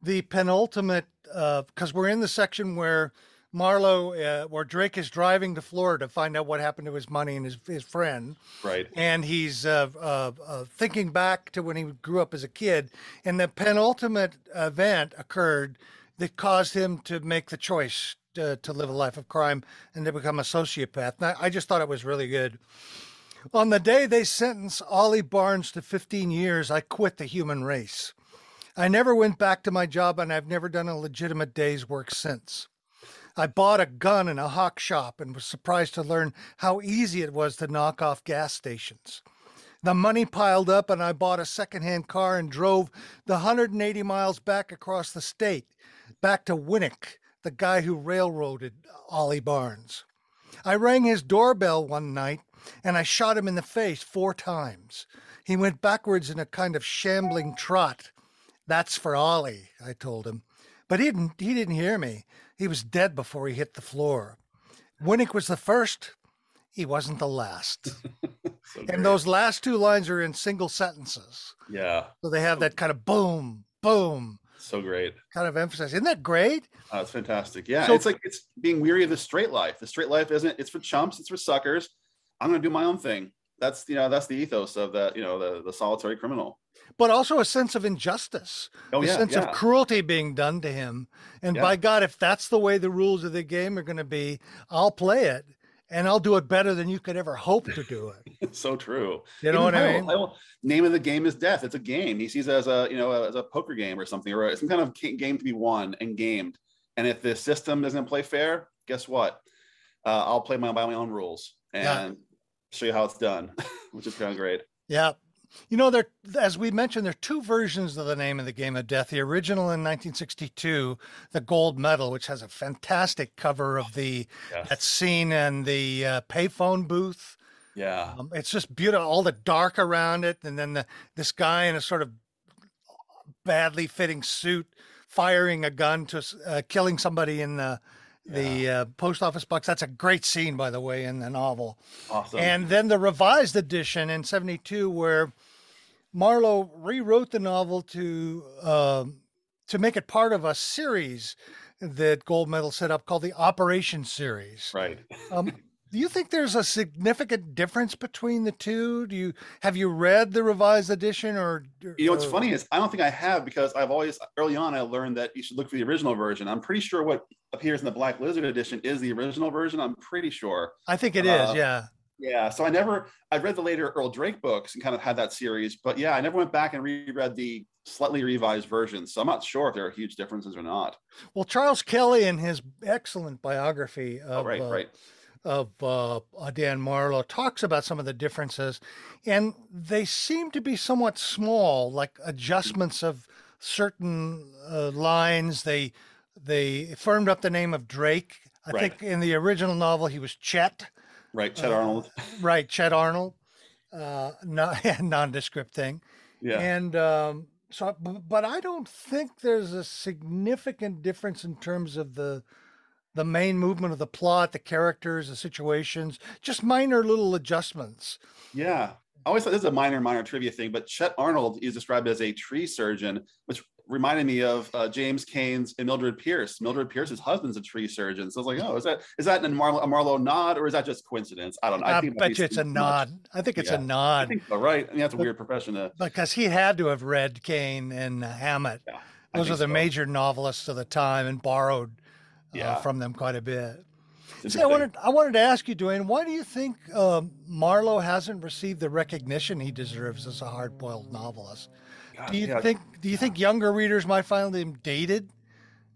the penultimate because uh, we're in the section where Marlowe, uh, where Drake is driving to Florida to find out what happened to his money and his his friend. Right. And he's uh, uh, uh thinking back to when he grew up as a kid, and the penultimate event occurred that caused him to make the choice to, to live a life of crime and to become a sociopath. And I, I just thought it was really good. On the day they sentenced Ollie Barnes to 15 years, I quit the human race. I never went back to my job and I've never done a legitimate day's work since. I bought a gun in a hawk shop and was surprised to learn how easy it was to knock off gas stations. The money piled up and I bought a secondhand car and drove the 180 miles back across the state back to Winnick, the guy who railroaded Ollie Barnes. I rang his doorbell one night and I shot him in the face four times. He went backwards in a kind of shambling trot. That's for Ollie, I told him. But he didn't, he didn't hear me. He was dead before he hit the floor. Winnick was the first. He wasn't the last. so and those last two lines are in single sentences. Yeah. So they have that kind of boom, boom, so great. Kind of emphasize. Isn't that great? Oh, it's fantastic. Yeah. So, it's like it's being weary of the straight life. The straight life isn't it's for chumps, it's for suckers. I'm gonna do my own thing. That's you know, that's the ethos of that, you know, the the solitary criminal. But also a sense of injustice. Oh, a yeah, sense yeah. of cruelty being done to him. And yeah. by God, if that's the way the rules of the game are gonna be, I'll play it and I'll do it better than you could ever hope to do it. so true. You know Even what I mean? name of the game is death. It's a game. He sees it as a you know as a poker game or something or some kind of game to be won and gamed. And if the system doesn't play fair, guess what? Uh, I'll play my by my own rules and yeah. show you how it's done, which is kind of great. Yeah, you know, there, as we mentioned, there are two versions of the name of the Game of Death. The original in 1962, the gold medal, which has a fantastic cover of the yes. that scene in the uh, payphone booth. Yeah, um, it's just beautiful. All the dark around it, and then the, this guy in a sort of badly fitting suit firing a gun to uh, killing somebody in the the uh, post office box. That's a great scene, by the way, in the novel. Awesome. And then the revised edition in '72, where Marlowe rewrote the novel to uh, to make it part of a series that Gold Medal set up called the Operation Series. Right. um, do you think there's a significant difference between the two? Do you have you read the revised edition or, or you know what's funny is I don't think I have because I've always early on I learned that you should look for the original version. I'm pretty sure what appears in the Black Lizard edition is the original version. I'm pretty sure. I think it uh, is. Yeah. Yeah. So I never I read the later Earl Drake books and kind of had that series, but yeah, I never went back and reread the slightly revised versions. So I'm not sure if there are huge differences or not. Well, Charles Kelly in his excellent biography of oh, right, uh, right of uh, Dan Marlowe talks about some of the differences, and they seem to be somewhat small, like adjustments of certain uh, lines. They they firmed up the name of Drake. I right. think in the original novel he was Chet. Right, Chet uh, Arnold. Right, Chet Arnold. Uh, non- nondescript thing. Yeah. And um, So, but I don't think there's a significant difference in terms of the the main movement of the plot, the characters, the situations, just minor little adjustments. Yeah. I always thought this is a minor, minor trivia thing, but Chet Arnold is described as a tree surgeon, which reminded me of uh, James Cain's and Mildred Pierce. Mildred Pierce's husband's a tree surgeon. So I was like, oh, is that is that a Marlowe, a Marlowe nod or is that just coincidence? I don't know. I, I bet you it's a nod. Much. I think it's yeah. a nod. I think so, right? I mean, that's a but, weird profession to... Because he had to have read Cain and Hammett. Yeah, Those are the so. major novelists of the time and borrowed yeah. from them quite a bit. See, I wanted I wanted to ask you, Duane, why do you think uh, Marlowe hasn't received the recognition he deserves as a hard-boiled novelist? God, do you yeah. think do you think younger readers might find him dated,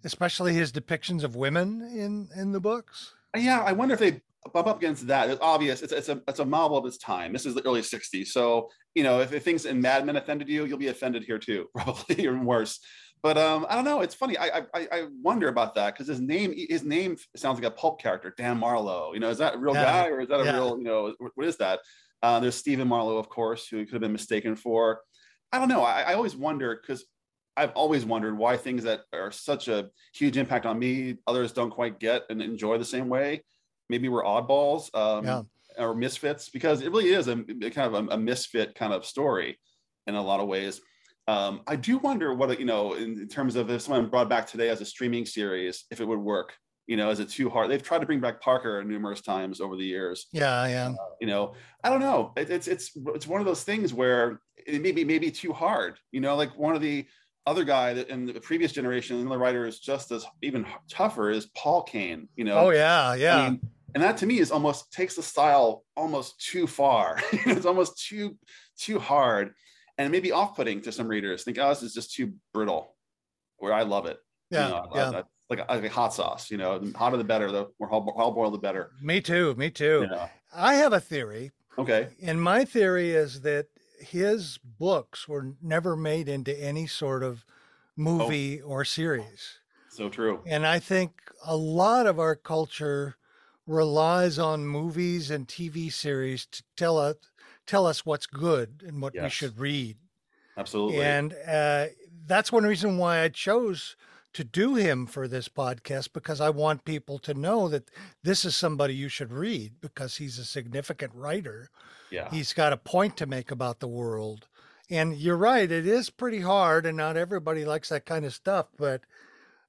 especially his depictions of women in in the books? Yeah, I wonder if they bump up against that. It's obvious. It's, it's a it's a novel of its time. This is the early '60s, so you know if, if things in Mad Men offended you, you'll be offended here too, probably even worse. But um, I don't know. It's funny. I I, I wonder about that because his name his name sounds like a pulp character, Dan Marlowe. You know, is that a real yeah. guy or is that a yeah. real you know what is that? Uh, there's Stephen Marlowe, of course, who could have been mistaken for. I don't know. I, I always wonder because I've always wondered why things that are such a huge impact on me, others don't quite get and enjoy the same way. Maybe we're oddballs um, yeah. or misfits because it really is a, a kind of a, a misfit kind of story in a lot of ways. Um, I do wonder what you know in, in, terms of if someone brought back today as a streaming series, if it would work. You know, is it too hard? They've tried to bring back Parker numerous times over the years. Yeah, yeah. Uh, you know, I don't know. It, it's it's it's one of those things where it may be maybe too hard. You know, like one of the other guy that in the previous generation, another writer is just as even tougher is Paul Cain. You know. Oh yeah, yeah. I mean, and that to me is almost takes the style almost too far. it's almost too too hard and maybe off-putting to some readers. Think, oh, this is just too brittle. Where I love it. Yeah, you know, yeah. I, I, like, a, like a hot sauce. You know, the hotter the better. The more well boiled, the better. Me too. Me too. Yeah. I have a theory. Okay. And my theory is that his books were never made into any sort of movie oh. or series. So true. And I think a lot of our culture relies on movies and TV series to tell us tell us what's good and what yes. we should read. Absolutely. And uh, that's one reason why I chose to do him for this podcast because I want people to know that this is somebody you should read because he's a significant writer. Yeah. He's got a point to make about the world. And you're right, it is pretty hard and not everybody likes that kind of stuff, but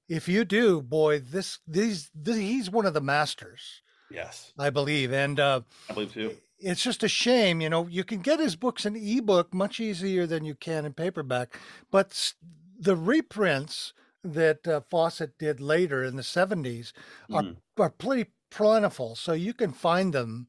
if you do, boy, this these this, he's one of the masters. Yes. I believe. And uh, I believe too it's just a shame, you know. You can get his books in ebook much easier than you can in paperback, but the reprints that uh, Fawcett did later in the 70s are, mm. are pretty plentiful, so you can find them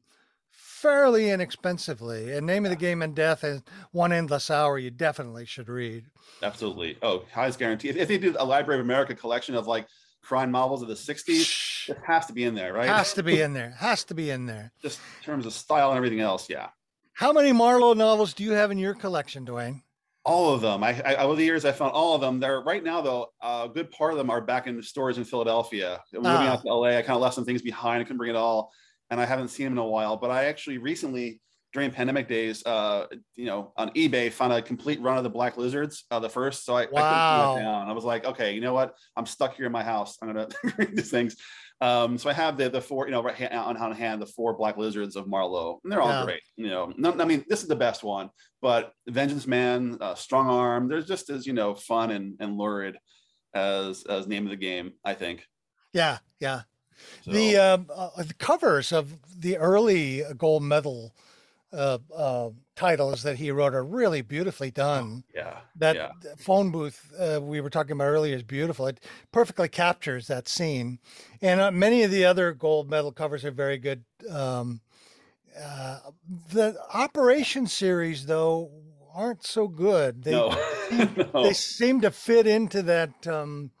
fairly inexpensively. And Name of the Game and Death and One Endless Hour, you definitely should read. Absolutely. Oh, highest guarantee. If, if they did a Library of America collection of like crime novels of the 60s. It has to be in there, right? Has to be in there. Has to be in there. Just in terms of style and everything else, yeah. How many Marlowe novels do you have in your collection, Duane? All of them. I, I over the years I found all of them. They're right now though. A good part of them are back in the stores in Philadelphia. Moving ah. out to LA, I kind of left some things behind. I couldn't bring it all, and I haven't seen them in a while. But I actually recently during pandemic days, uh, you know, on eBay, found a complete run of the Black Lizards, uh, the first. So I, wow. I couldn't it down. I was like, okay, you know what? I'm stuck here in my house. I'm gonna read these things. Um, so I have the the four, you know, right hand, on, on hand, the four Black Lizards of Marlowe, and they're all yeah. great. You know, no, I mean, this is the best one, but Vengeance Man, uh, Strong Arm, they're just as you know fun and and lurid as as name of the game. I think. Yeah, yeah. So. The um, uh, the covers of the early gold medal uh, uh, titles that he wrote are really beautifully done. Yeah. That yeah. phone booth uh, we were talking about earlier is beautiful. It perfectly captures that scene. And uh, many of the other gold medal covers are very good. Um, uh, the Operation series, though, aren't so good. They, no. no. they seem to fit into that. Um,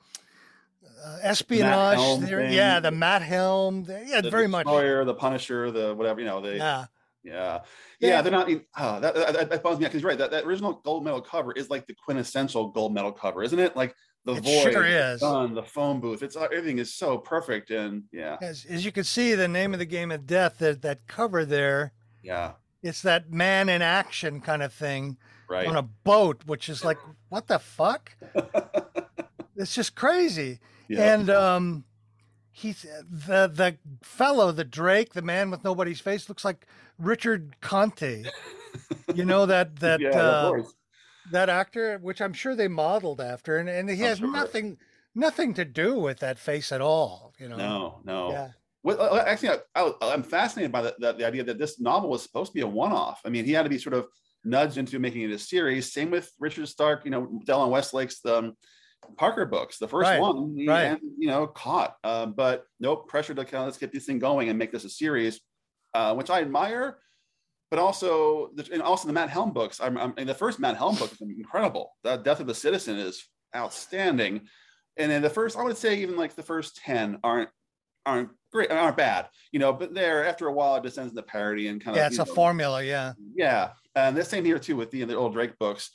uh, espionage yeah, the Matt Helm, yeah, the very much. The Punisher, the whatever, you know, they, yeah, yeah. yeah, yeah, they're not. Oh, that, that, that bums me because right. That, that original gold medal cover is like the quintessential gold medal cover, isn't it? Like the it void, sure is. the sun, the phone booth. It's everything is so perfect, and yeah. As, as you can see, the name of the game of death that that cover there. Yeah, it's that man in action kind of thing. right. on a boat, which is like, what the fuck? it's just crazy. Yeah. And um, he's the the fellow, the Drake, the man with nobody's face, looks like Richard Conte. You know that that yeah, uh, that actor, which I'm sure they modeled after, and, and he I'm has sure. nothing nothing to do with that face at all. You know. No, no. Yeah. Well, uh, actually, I, I'm fascinated by the, the, the idea that this novel was supposed to be a one-off. I mean, he had to be sort of nudged into making it a series. Same with Richard Stark, you know, Donald Westlake's um, Parker books. The first Right, one, he, right. and, you know, caught. Uh, but nope, pressure to kind of let's get this thing going and make this a series, uh, which I admire. But also, the, and also the Matt Helm books. I'm, I'm the first Matt Helm book is incredible. The Death of a Citizen is outstanding. And then the first, I would say, even like the first ten aren't aren't great, aren't bad, you know. But there, after a while, it descends into parody and kind Yeah, of it's a know, formula. Yeah. yeah, and the same here too with the, the old Drake books.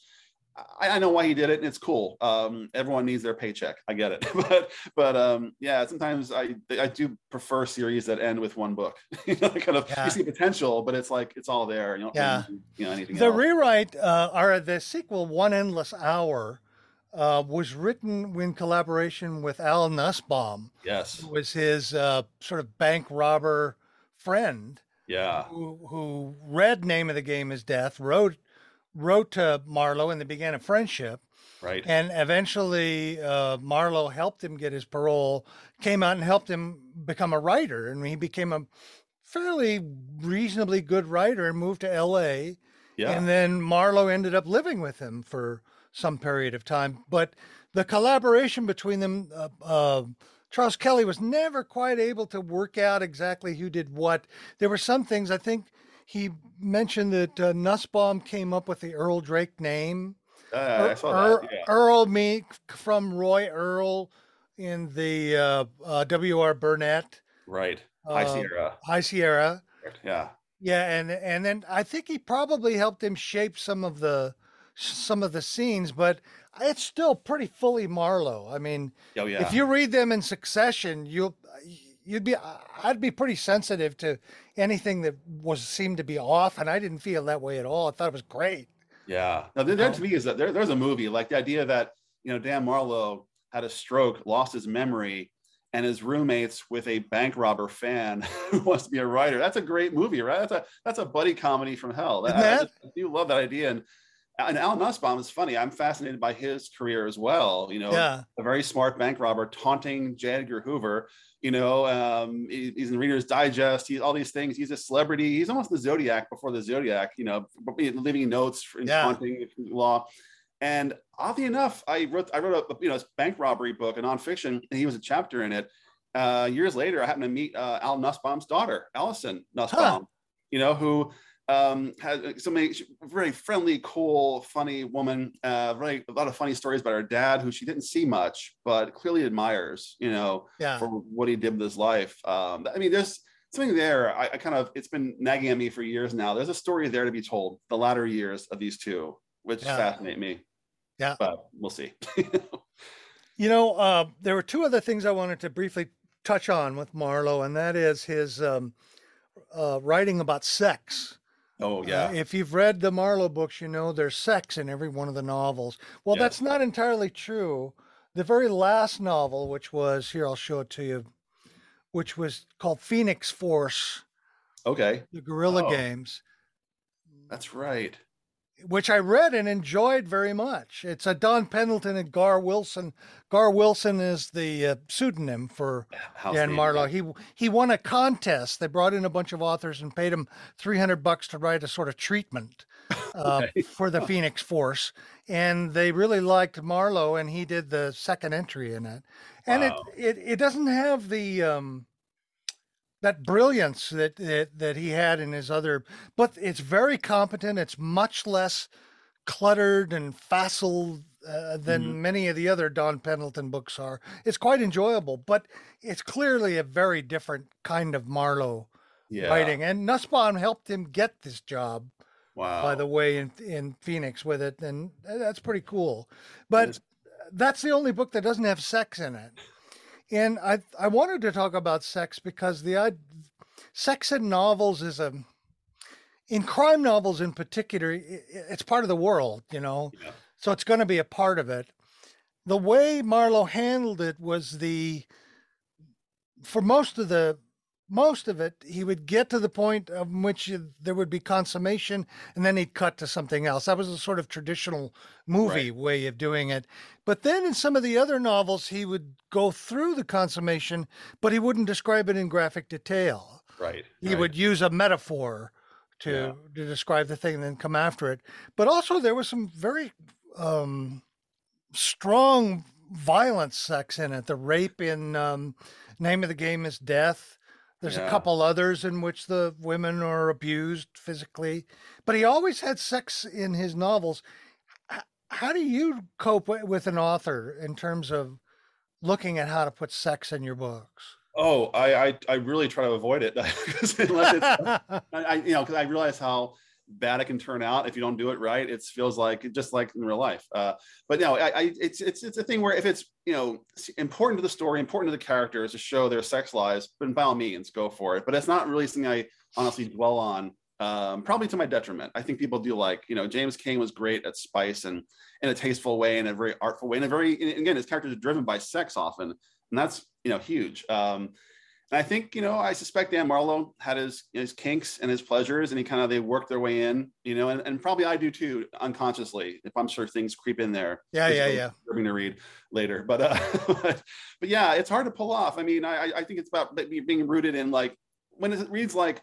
I, I know why he did it, and it's cool. Um, everyone needs their paycheck. I get it, but but um, yeah, sometimes I I do prefer series that end with one book. you know, kind of Yeah. you see potential, but it's like it's all there. You don't Yeah. you know anything The else. rewrite, uh, or the sequel, One Endless Hour, uh, was written in collaboration with Al Nussbaum, yes, who was his uh, sort of bank robber friend, yeah, who, who read Name of the Game is Death, wrote wrote to Marlowe, and they began a friendship. right, And eventually, uh, Marlowe helped him get his parole, came out and helped him become a writer. And he became a fairly reasonably good writer and moved to LA. yeah, And then Marlowe ended up living with him for some period of time. But the collaboration between them, uh, uh, Charles Kelly was never quite able to work out exactly who did what. There were some things, I think he mentioned that uh, Nussbaum came up with the Earl Drake name. Uh, I saw Earl, that. Yeah. Earl me from Roy Earle in the uh, uh, W.R. Burnett Right, High uh, Sierra. High Sierra. Yeah, Yeah, and and then I think he probably helped him shape some of the some of the scenes, but it's still pretty fully Marlowe. I mean, oh yeah. if you read them in succession, you'll you'd be I'd be pretty sensitive to anything that was seemed to be off, and I didn't feel that way at all. I thought it was great. Yeah. Now, there, there um, to me is that there, there's a movie like the idea that you know Dan Marlowe had a stroke, lost his memory, and his roommates with a bank robber fan who wants to be a writer. That's a great movie, right? That's a that's a buddy comedy from hell. Isn't I, I just- I do love that idea. And and Al Nussbaum is funny. I'm fascinated by his career as well. You know, Yeah, a very smart bank robber taunting J. Edgar Hoover. You know, um, he- he's in Reader's Digest. He's all these things. He's a celebrity. He's almost the Zodiac before the Zodiac. You know, leaving notes in Yeah. taunting law. And oddly enough, I wrote I wrote a you know bank robbery book, a nonfiction, and he was a chapter in it. Uh, years later, I happened to meet uh, Al Nussbaum's daughter, Allison Nussbaum. You know, who um, has so many she- very friendly, cool, funny woman. Uh, really a lot of funny stories about her dad, who she didn't see much, but clearly admires. You know, yeah. for what he did with his life. Um, I mean, there's something there. I, I kind of it's been nagging at me for years now. There's a story there to be told. The latter years of these two, which Yeah. fascinate me. Yeah. but we'll see. You know, uh, there were two other things I wanted to briefly touch on with Marlowe, and that is his um, uh, writing about sex. Oh Uh, yeah, if you've read the Marlowe books, you know there's sex in every one of the novels. Well, Yes. that's not entirely true. The very last novel, which was here, I'll show it to you, which was called Phoenix Force, okay, the Guerrilla Oh. Games, that's right. Which I read and enjoyed very much. It's a Don Pendleton and Gar Wilson. Gar Wilson is the uh, pseudonym for House Dan Marlowe. He he won a contest. They brought in a bunch of authors and paid him three hundred bucks to write a sort of treatment uh, Okay. for the Phoenix Force, and they really liked Marlowe, and he did the second entry in it. And Wow. it, it it doesn't have the um, that brilliance that, that that he had in his other, but it's very competent. It's much less cluttered and facile uh, than Mhm. many of the other Don Pendleton books are. It's quite enjoyable, but it's clearly a very different kind of Marlowe yeah. writing. And Nussbaum helped him get this job, Wow. by the way, in in Phoenix with it, and that's pretty cool. But that's the only book that doesn't have sex in it. And I I wanted to talk about sex because the i- sex in novels is a in crime novels in particular, it's part of the world, you know, yeah. so it's going to be a part of it. The way Marlowe handled it was the, for most of the most of it, he would get to the point of which there would be consummation, and then he'd cut to something else. That was a sort of traditional movie right. way of doing it. But then in some of the other novels, he would go through the consummation, but he wouldn't describe it in graphic detail. Right. He right. would use a metaphor to yeah. to describe the thing and then come after it. But also there was some very um, strong violent sex in it. The rape in um, Name of the Game is Death. There's yeah. a couple others in which the women are abused physically, but he always had sex in his novels. How do you cope with an author in terms of looking at how to put sex in your books? Oh, I I, I really try to avoid it unless it's I, you know because I realize how bad it can turn out if you don't do it right. It feels like just like in real life. Uh, but no, I, I, it's it's it's a thing where if it's you know important to the story, important to the characters to show their sex lives, then by all means go for it. But it's not really something I honestly dwell on. Um, probably to my detriment. I think people do like you know James Cain was great at spice and in a tasteful way, in a very artful way, in a very again his characters are driven by sex often, and that's you know huge. Um, and I think, you know, I suspect Dan Marlowe had his his kinks and his pleasures, and he kind of they worked their way in, you know, and, and probably I do too, unconsciously, if I'm sure things creep in there. Yeah, yeah, yeah. Disturbing to read later, but uh, but, but yeah, it's hard to pull off. I mean, I I think it's about being rooted in like when it reads like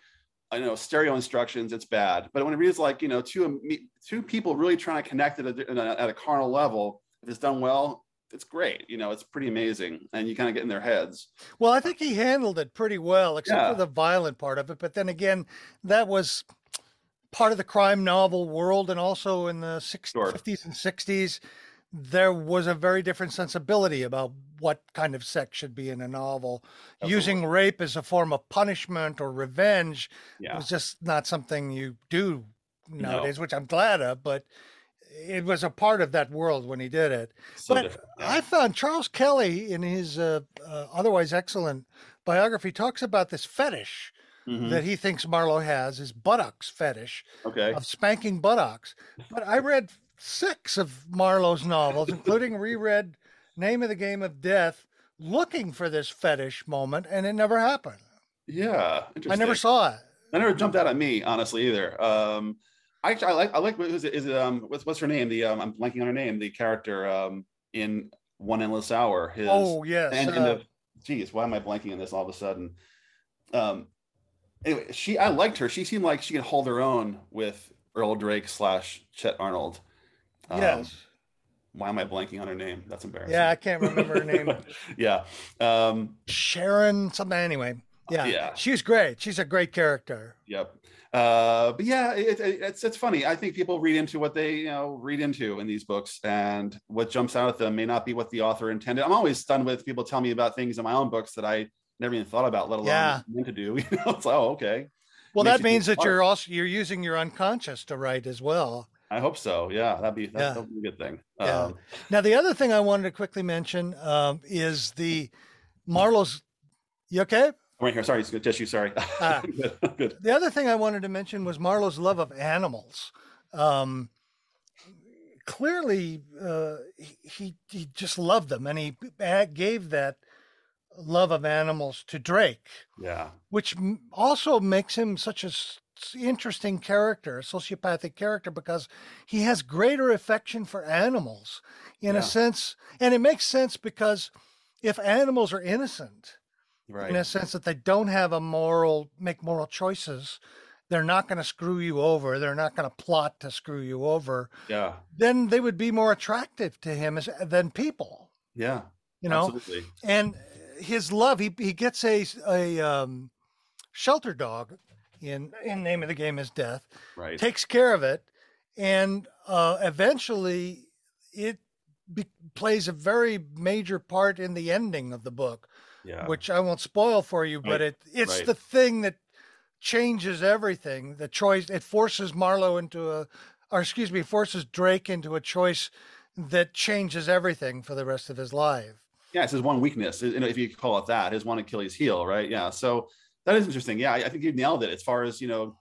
I know stereo instructions, it's bad. But when it reads like you know two two people really trying to connect at a, at a carnal level, if it's done well, it's great. You know, it's pretty amazing, and you kind of get in their heads. Well, I think he handled it pretty well, except yeah. for the violent part of it. But then again, that was part of the crime novel world, and also in the 60s, sure. 50s and 60s, there was a very different sensibility about what kind of sex should be in a novel. Absolutely. Using rape as a form of punishment or revenge yeah. was just not something you do nowadays, no. which I'm glad of. But it was a part of that world when he did it. So but yeah. I found Charles Kelly in his uh, uh, otherwise excellent biography talks about this fetish mm-hmm. that he thinks Marlowe has, his buttocks fetish okay. of spanking buttocks. But I read six of Marlowe's novels, including reread Name of the Game of Death, looking for this fetish moment, and it never happened. Yeah, I never saw it. I never jumped out at me, honestly, either. Um, I actually I like I like what is it is it um what's what's her name? The um I'm blanking on her name the character um in One Endless Hour his oh yes and, uh, the geez why am I blanking on this all of a sudden? Um anyway she I liked her. She seemed like she could hold her own with Earl Drake slash Chet Arnold. Um, yes. why am I blanking on her name? That's embarrassing. Yeah I can't remember her name. Yeah um Sharon something anyway. Yeah yeah. she's great. She's a great character. Yep uh, but yeah, it, it, it's it's funny. I think people read into what they you know read into in these books, and what jumps out at them may not be what the author intended. I'm always stunned with people tell me about things in my own books that I never even thought about, let alone yeah. meant to do. You know, it's like, oh, okay. Well, that means that you're also you're using your unconscious to write as well. I hope so. Yeah, that'd be that, yeah. be a good thing. Yeah. Um, now, the other thing I wanted to quickly mention um, is the Marlowe's. You okay? Right here. Sorry, it's good tissue. Sorry. Uh, good. good. The other thing I wanted to mention was Marlowe's love of animals. Um, clearly, uh, he he just loved them, and he gave that love of animals to Drake. Yeah. Which also makes him such a interesting character, a sociopathic character, because he has greater affection for animals in yeah. a sense. And it makes sense because if animals are innocent, right. in a sense that they don't have a moral, make moral choices. They're not going to screw you over. They're not going to plot to screw you over. Yeah. Then they would be more attractive to him as, than people. Yeah. You know, absolutely. and his love, he, he gets a, a um, shelter dog in, in name of the game is death, right. takes care of it. And uh, eventually it be, plays a very major part in the ending of the book yeah. which I won't spoil for you, but right. it it's right. the thing that changes everything. The choice it forces Marlowe into a, or excuse me, forces Drake into a choice that changes everything for the rest of his life. Yeah, it's his one weakness, if you call it that, his one Achilles heel, right? Yeah, so that is interesting. Yeah, I think you nailed it as far as you know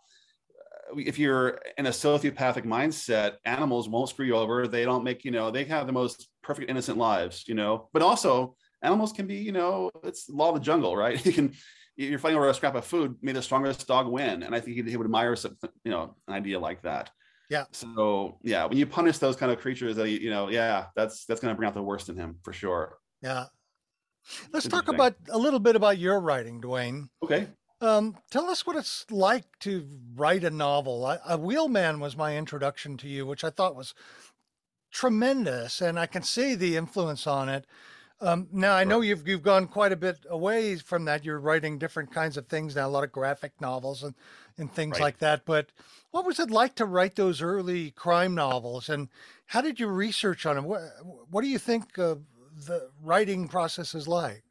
uh, if you're in a sociopathic mindset, animals won't screw you over. They don't make, you know, they have the most perfect innocent lives, you know, but also animals can be, you know, it's law of the jungle, right? You can, you're fighting over a scrap of food, may the strongest dog win. And I think he, he would admire something, you know, an idea like that. Yeah. So yeah, when you punish those kind of creatures, that you know, yeah, that's that's going to bring out the worst in him for sure. Yeah. Let's talk about a little bit about your writing, Duane. Okay. Um, tell us what it's like to write a novel. I, a Wheelman was my introduction to you, which I thought was tremendous, and I can see the influence on it. Um, now I know you've you've gone quite a bit away from that. You're writing different kinds of things now, a lot of graphic novels and and things Right. like that. But what was it like to write those early crime novels, and how did you research on them? What what do you think uh, the writing process is like?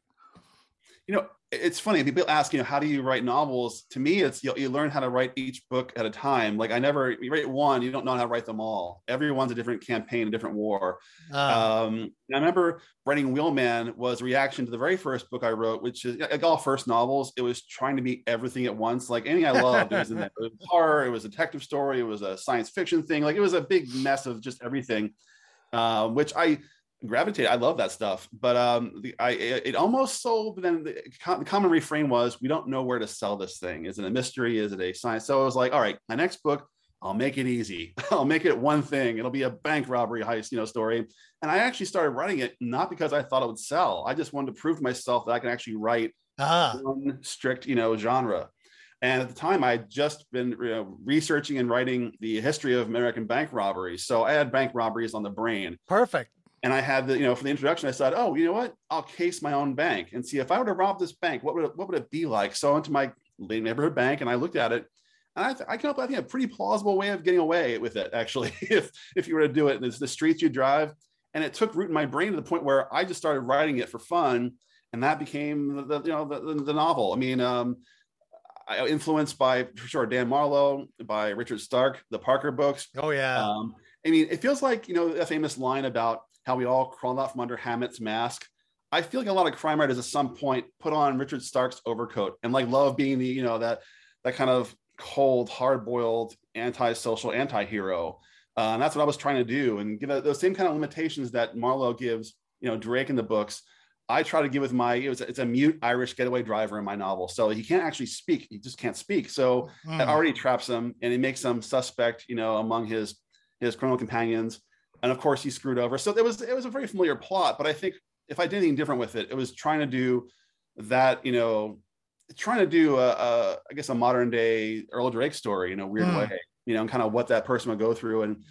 you know it's funny people ask you know how do you write novels? To me it's you, you learn how to write each book at a time. Like i never you write one you don't know how to write them all. Everyone's a different campaign a different war. Uh, um, i remember writing wheelman was a reaction to the very first book i wrote which is like all first novels. It was trying to be everything at once. Like anything i loved it was in there it was horror it was a detective story it was a science fiction thing. Like it was a big mess of just everything uh, which i gravitate. I love that stuff, but um, the, I it almost sold. But then the, the common refrain was, "We don't know where to sell this thing. Is it a mystery? Is it a science?" So I was like, "All right, my next book, I'll make it easy. I'll make it one thing. It'll be a bank robbery heist, you know, story." And I actually started writing it not because I thought it would sell. I just wanted to prove to myself that I can actually write ah, one strict, you know, genre. And at the time, I had just been you know, researching and writing the history of American bank robberies. So I had bank robberies on the brain perfect. And I had the, you know, for the introduction, I said, oh, you know what? I'll case my own bank and see if I were to rob this bank, what would it, what would it be like? So I went to my neighborhood bank and I looked at it, and I, th- I came up with I think a pretty plausible way of getting away with it. Actually, if if you were to do it, it's the streets you drive, and it took root in my brain to the point where I just started writing it for fun, and that became the, the you know the, the, novel. I mean. Um, I influenced by for sure Dan Marlowe, by Richard Stark, the Parker books, Oh yeah, um, I mean, it feels like you know a famous line about how we all crawled out from under Hammett's mask. I feel like a lot of crime writers at some point put on Richard Stark's overcoat and like love being the you know that that kind of cold, hard-boiled, anti-social, anti-hero. Uh, and that's what I was trying to do, and give it those same kind of limitations that Marlowe gives, you know, Drake in the books. I try to give with my it was, it's a mute Irish getaway driver in my novel, so he can't actually speak. He just can't speak. So Mm. that already traps him, and it makes him suspect, you know, among his his criminal companions. And of course, he's screwed over. So it was it was a very familiar plot, but I think if I did anything different with it, it was trying to do that, you know, trying to do a, a I guess a modern day Earl Drake story in a weird Hmm. way, you know, and kind of what that person would go through. And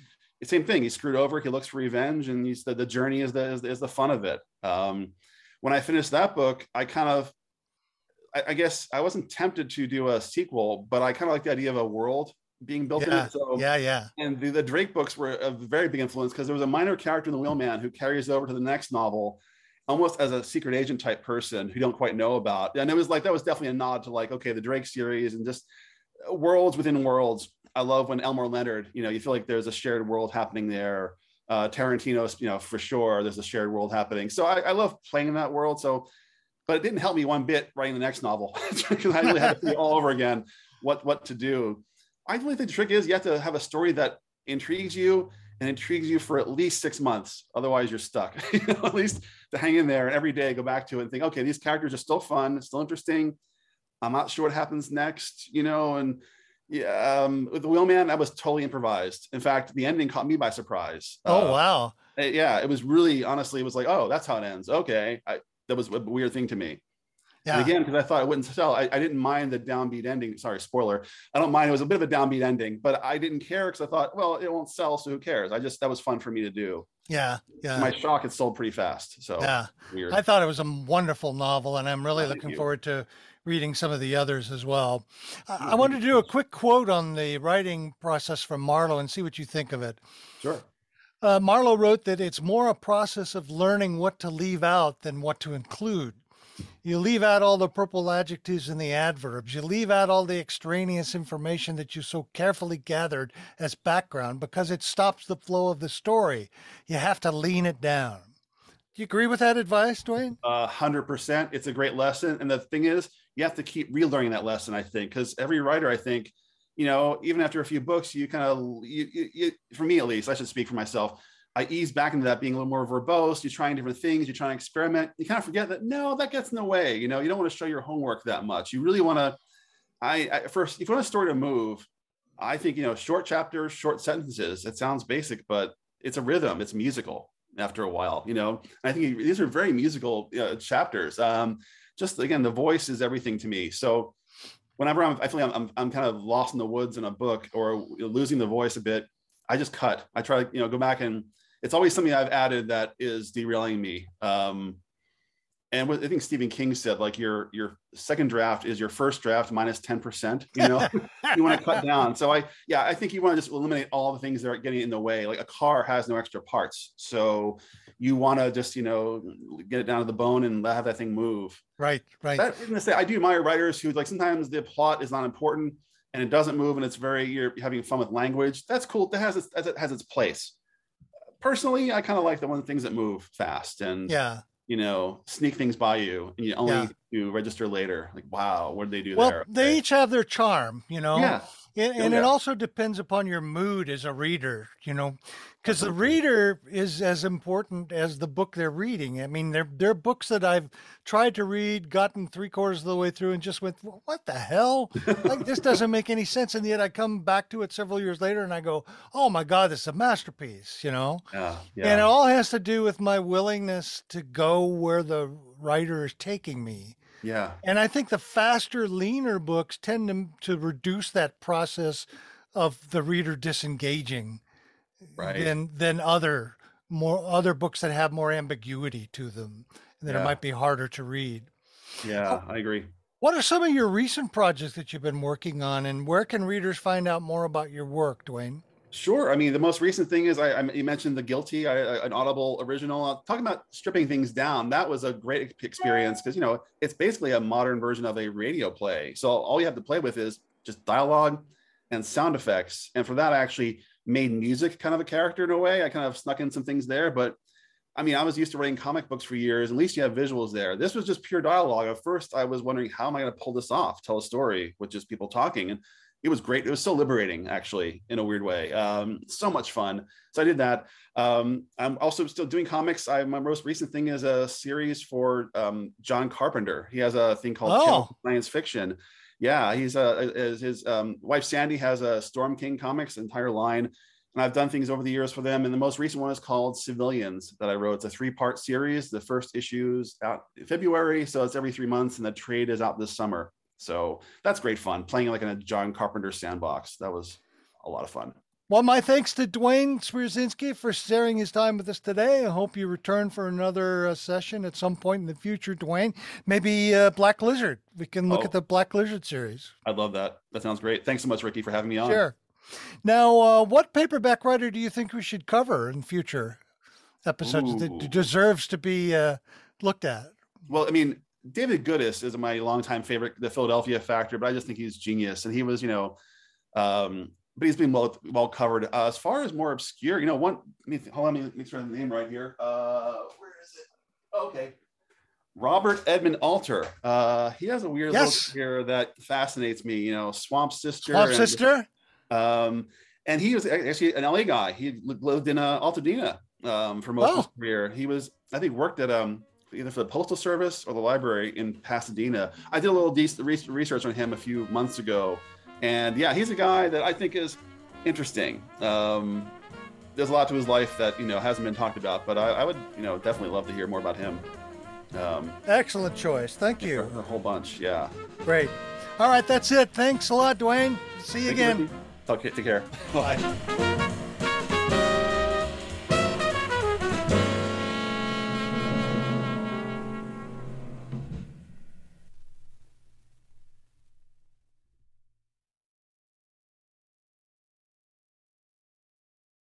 same thing, he's screwed over. He looks for revenge, and he's the, the journey is the is, is the fun of it. Um, when I finished that book, I kind of I, I guess I wasn't tempted to do a sequel, but I kind of like the idea of a world being built in yeah, it. So yeah, yeah. and the, the Drake books were a very big influence because there was a minor character in the Wheelman who carries over to the next novel almost as a secret agent type person who don't quite know about. And it was like that was definitely a nod to like, okay, the Drake series and just worlds within worlds. I love when Elmore Leonard, you know, you feel like there's a shared world happening there. Uh, Tarantino's, you know, for sure, there's a shared world happening. So I, I love playing in that world. So, but it didn't help me one bit writing the next novel because I really had to think all over again what what to do. I really think the trick is you have to have a story that intrigues you and intrigues you for at least six months. Otherwise, you're stuck. you know, at least to hang in there and every day go back to it and think, okay, these characters are still fun, still interesting. I'm not sure what happens next, you know. And yeah, um, with the Wheelman, I was totally improvised. In fact, the ending caught me by surprise. Oh Uh, wow. uh, yeah, it was really honestly, it was like, oh, that's how it ends. Okay, I, that was a weird thing to me. Yeah. And again, because I thought it wouldn't sell, I, I didn't mind the downbeat ending. Sorry, spoiler. I don't mind. It was a bit of a downbeat ending, but I didn't care because I thought, well, it won't sell, so who cares? I just that was fun for me to do. yeah. Yeah. My shock, it sold pretty fast. So yeah. weird. I thought it was a wonderful novel, and I'm really Thank looking you. forward to reading some of the others as well. I, I wanted to do a quick quote on the writing process from Marlowe and see what you think of it. sure. Uh, Marlowe wrote that it's more a process of learning what to leave out than what to include. You leave out all the purple adjectives and the adverbs. You leave out all the extraneous information that you so carefully gathered as background because it stops the flow of the story. You have to lean it down. Do you agree with that advice, Duane? A hundred percent. It's a great lesson. And the thing is, you have to keep relearning that lesson, I think, because every writer, I think, you know, even after a few books, you kind of, you, you, you, for me at least, I should speak for myself. I ease back into that being a little more verbose. You're trying different things. You're trying to experiment. You kind of forget that no, that gets in the way. You know, you don't want to show your homework that much. You really want to. I, I first, if you want a story to move, I think you know, short chapters, short sentences. It sounds basic, but it's a rhythm. It's musical after a while. You know, and I think these are very musical uh, chapters. Um, just again, the voice is everything to me. So whenever I'm, I feel like I'm, I'm kind of lost in the woods in a book or losing the voice a bit, I just cut. I try to, you know, go back and it's always something I've added that is derailing me. Um, and what I think Stephen King said, like your your second draft is your first draft minus ten percent. You know, you want to cut down. So I, yeah, I think you want to just eliminate all the things that are getting in the way. Like a car has no extra parts, so you want to just you know get it down to the bone and have that thing move. Right, right. That, I'm gonna say I do admire writers who like sometimes the plot is not important and it doesn't move and it's very you're having fun with language. That's cool. That has its, it has its place. Personally, I kind of like the one things that move fast and yeah you know, sneak things by you and you only yeah. you register later. Like, wow, what did they do well, there? They okay. each have their charm, you know. Yeah. And, oh, and yeah. it also depends upon your mood as a reader, you know, because the reader is as important as the book they're reading. I mean, there there are books that I've tried to read, gotten three quarters of the way through, and just went, "What the hell? like this doesn't make any sense." And yet I come back to it several years later, and I go, "Oh my God, this is a masterpiece!" You know. Yeah, yeah. And it all has to do with my willingness to go where the writer is taking me. Yeah. And I think the faster, leaner books tend to, to reduce that process of the reader disengaging right. than than other more other books that have more ambiguity to them and that yeah. it might be harder to read. Yeah, I agree. What are some of your recent projects that you've been working on and where can readers find out more about your work, Duane? Sure. I mean, the most recent thing is I, I you mentioned the guilty, I, an Audible original. Uh, talking about stripping things down, that was a great experience because you know it's basically a modern version of a radio play. So all you have to play with is just dialogue and sound effects. And for that, I actually made music kind of a character in a way. I kind of snuck in some things there, but I mean, I was used to writing comic books for years. At least you have visuals there. This was just pure dialogue. At first, I was wondering how am I going to pull this off, tell a story with just people talking, and it was great. It was so liberating, actually, in a weird way. Um, so much fun. So I did that. Um, I'm also still doing comics. I, my most recent thing is a series for um, John Carpenter. He has a thing called oh. Science Fiction. Yeah, he's a his, his um, wife Sandy has a Storm King Comics entire line, and I've done things over the years for them. And the most recent one is called Civilians that I wrote. It's a three part series. The first issue's out February, so it's every three months, and the trade is out this summer. So that's great fun playing like in a John Carpenter sandbox. That was a lot of fun. Well, my thanks to Duane Swierczynski for sharing his time with us today. I hope you return for another uh, session at some point in the future, Duane. Maybe uh, Black Lizard. We can look oh, at the Black Lizard series. I'd love that. That sounds great. Thanks so much, Ricky, for having me on. Sure. Now, uh, what paperback writer do you think we should cover in future episodes Ooh. that deserves to be uh, looked at? Well, I mean, David Goodis is my longtime favorite, the Philadelphia Factor, but I just think he's genius. And he was, you know, um, but he's been well well covered. Uh, as far as more obscure, you know, one. Hold on, let me make sure the name right here. Uh, where is it? Oh, okay. Robert Edmond Alter. Uh, he has a weird yes. look here that fascinates me. You know, Swamp Sister. Swamp and, Sister. Um, and he was actually an LA guy. He lived in uh, Altadena um, for most oh. of his career. He was, I think, worked at um, either for the postal service or the library in Pasadena. I did a little decent research on him a few months ago, and yeah, he's a guy that I think is interesting. Um, there's a lot to his life that you know hasn't been talked about, but I, I would you know definitely love to hear more about him. Um, Excellent choice. Thank you. A whole bunch. Yeah. Great. All right, that's it. Thanks a lot, Duane. See you Thank again. You, Talk, take care. Bye.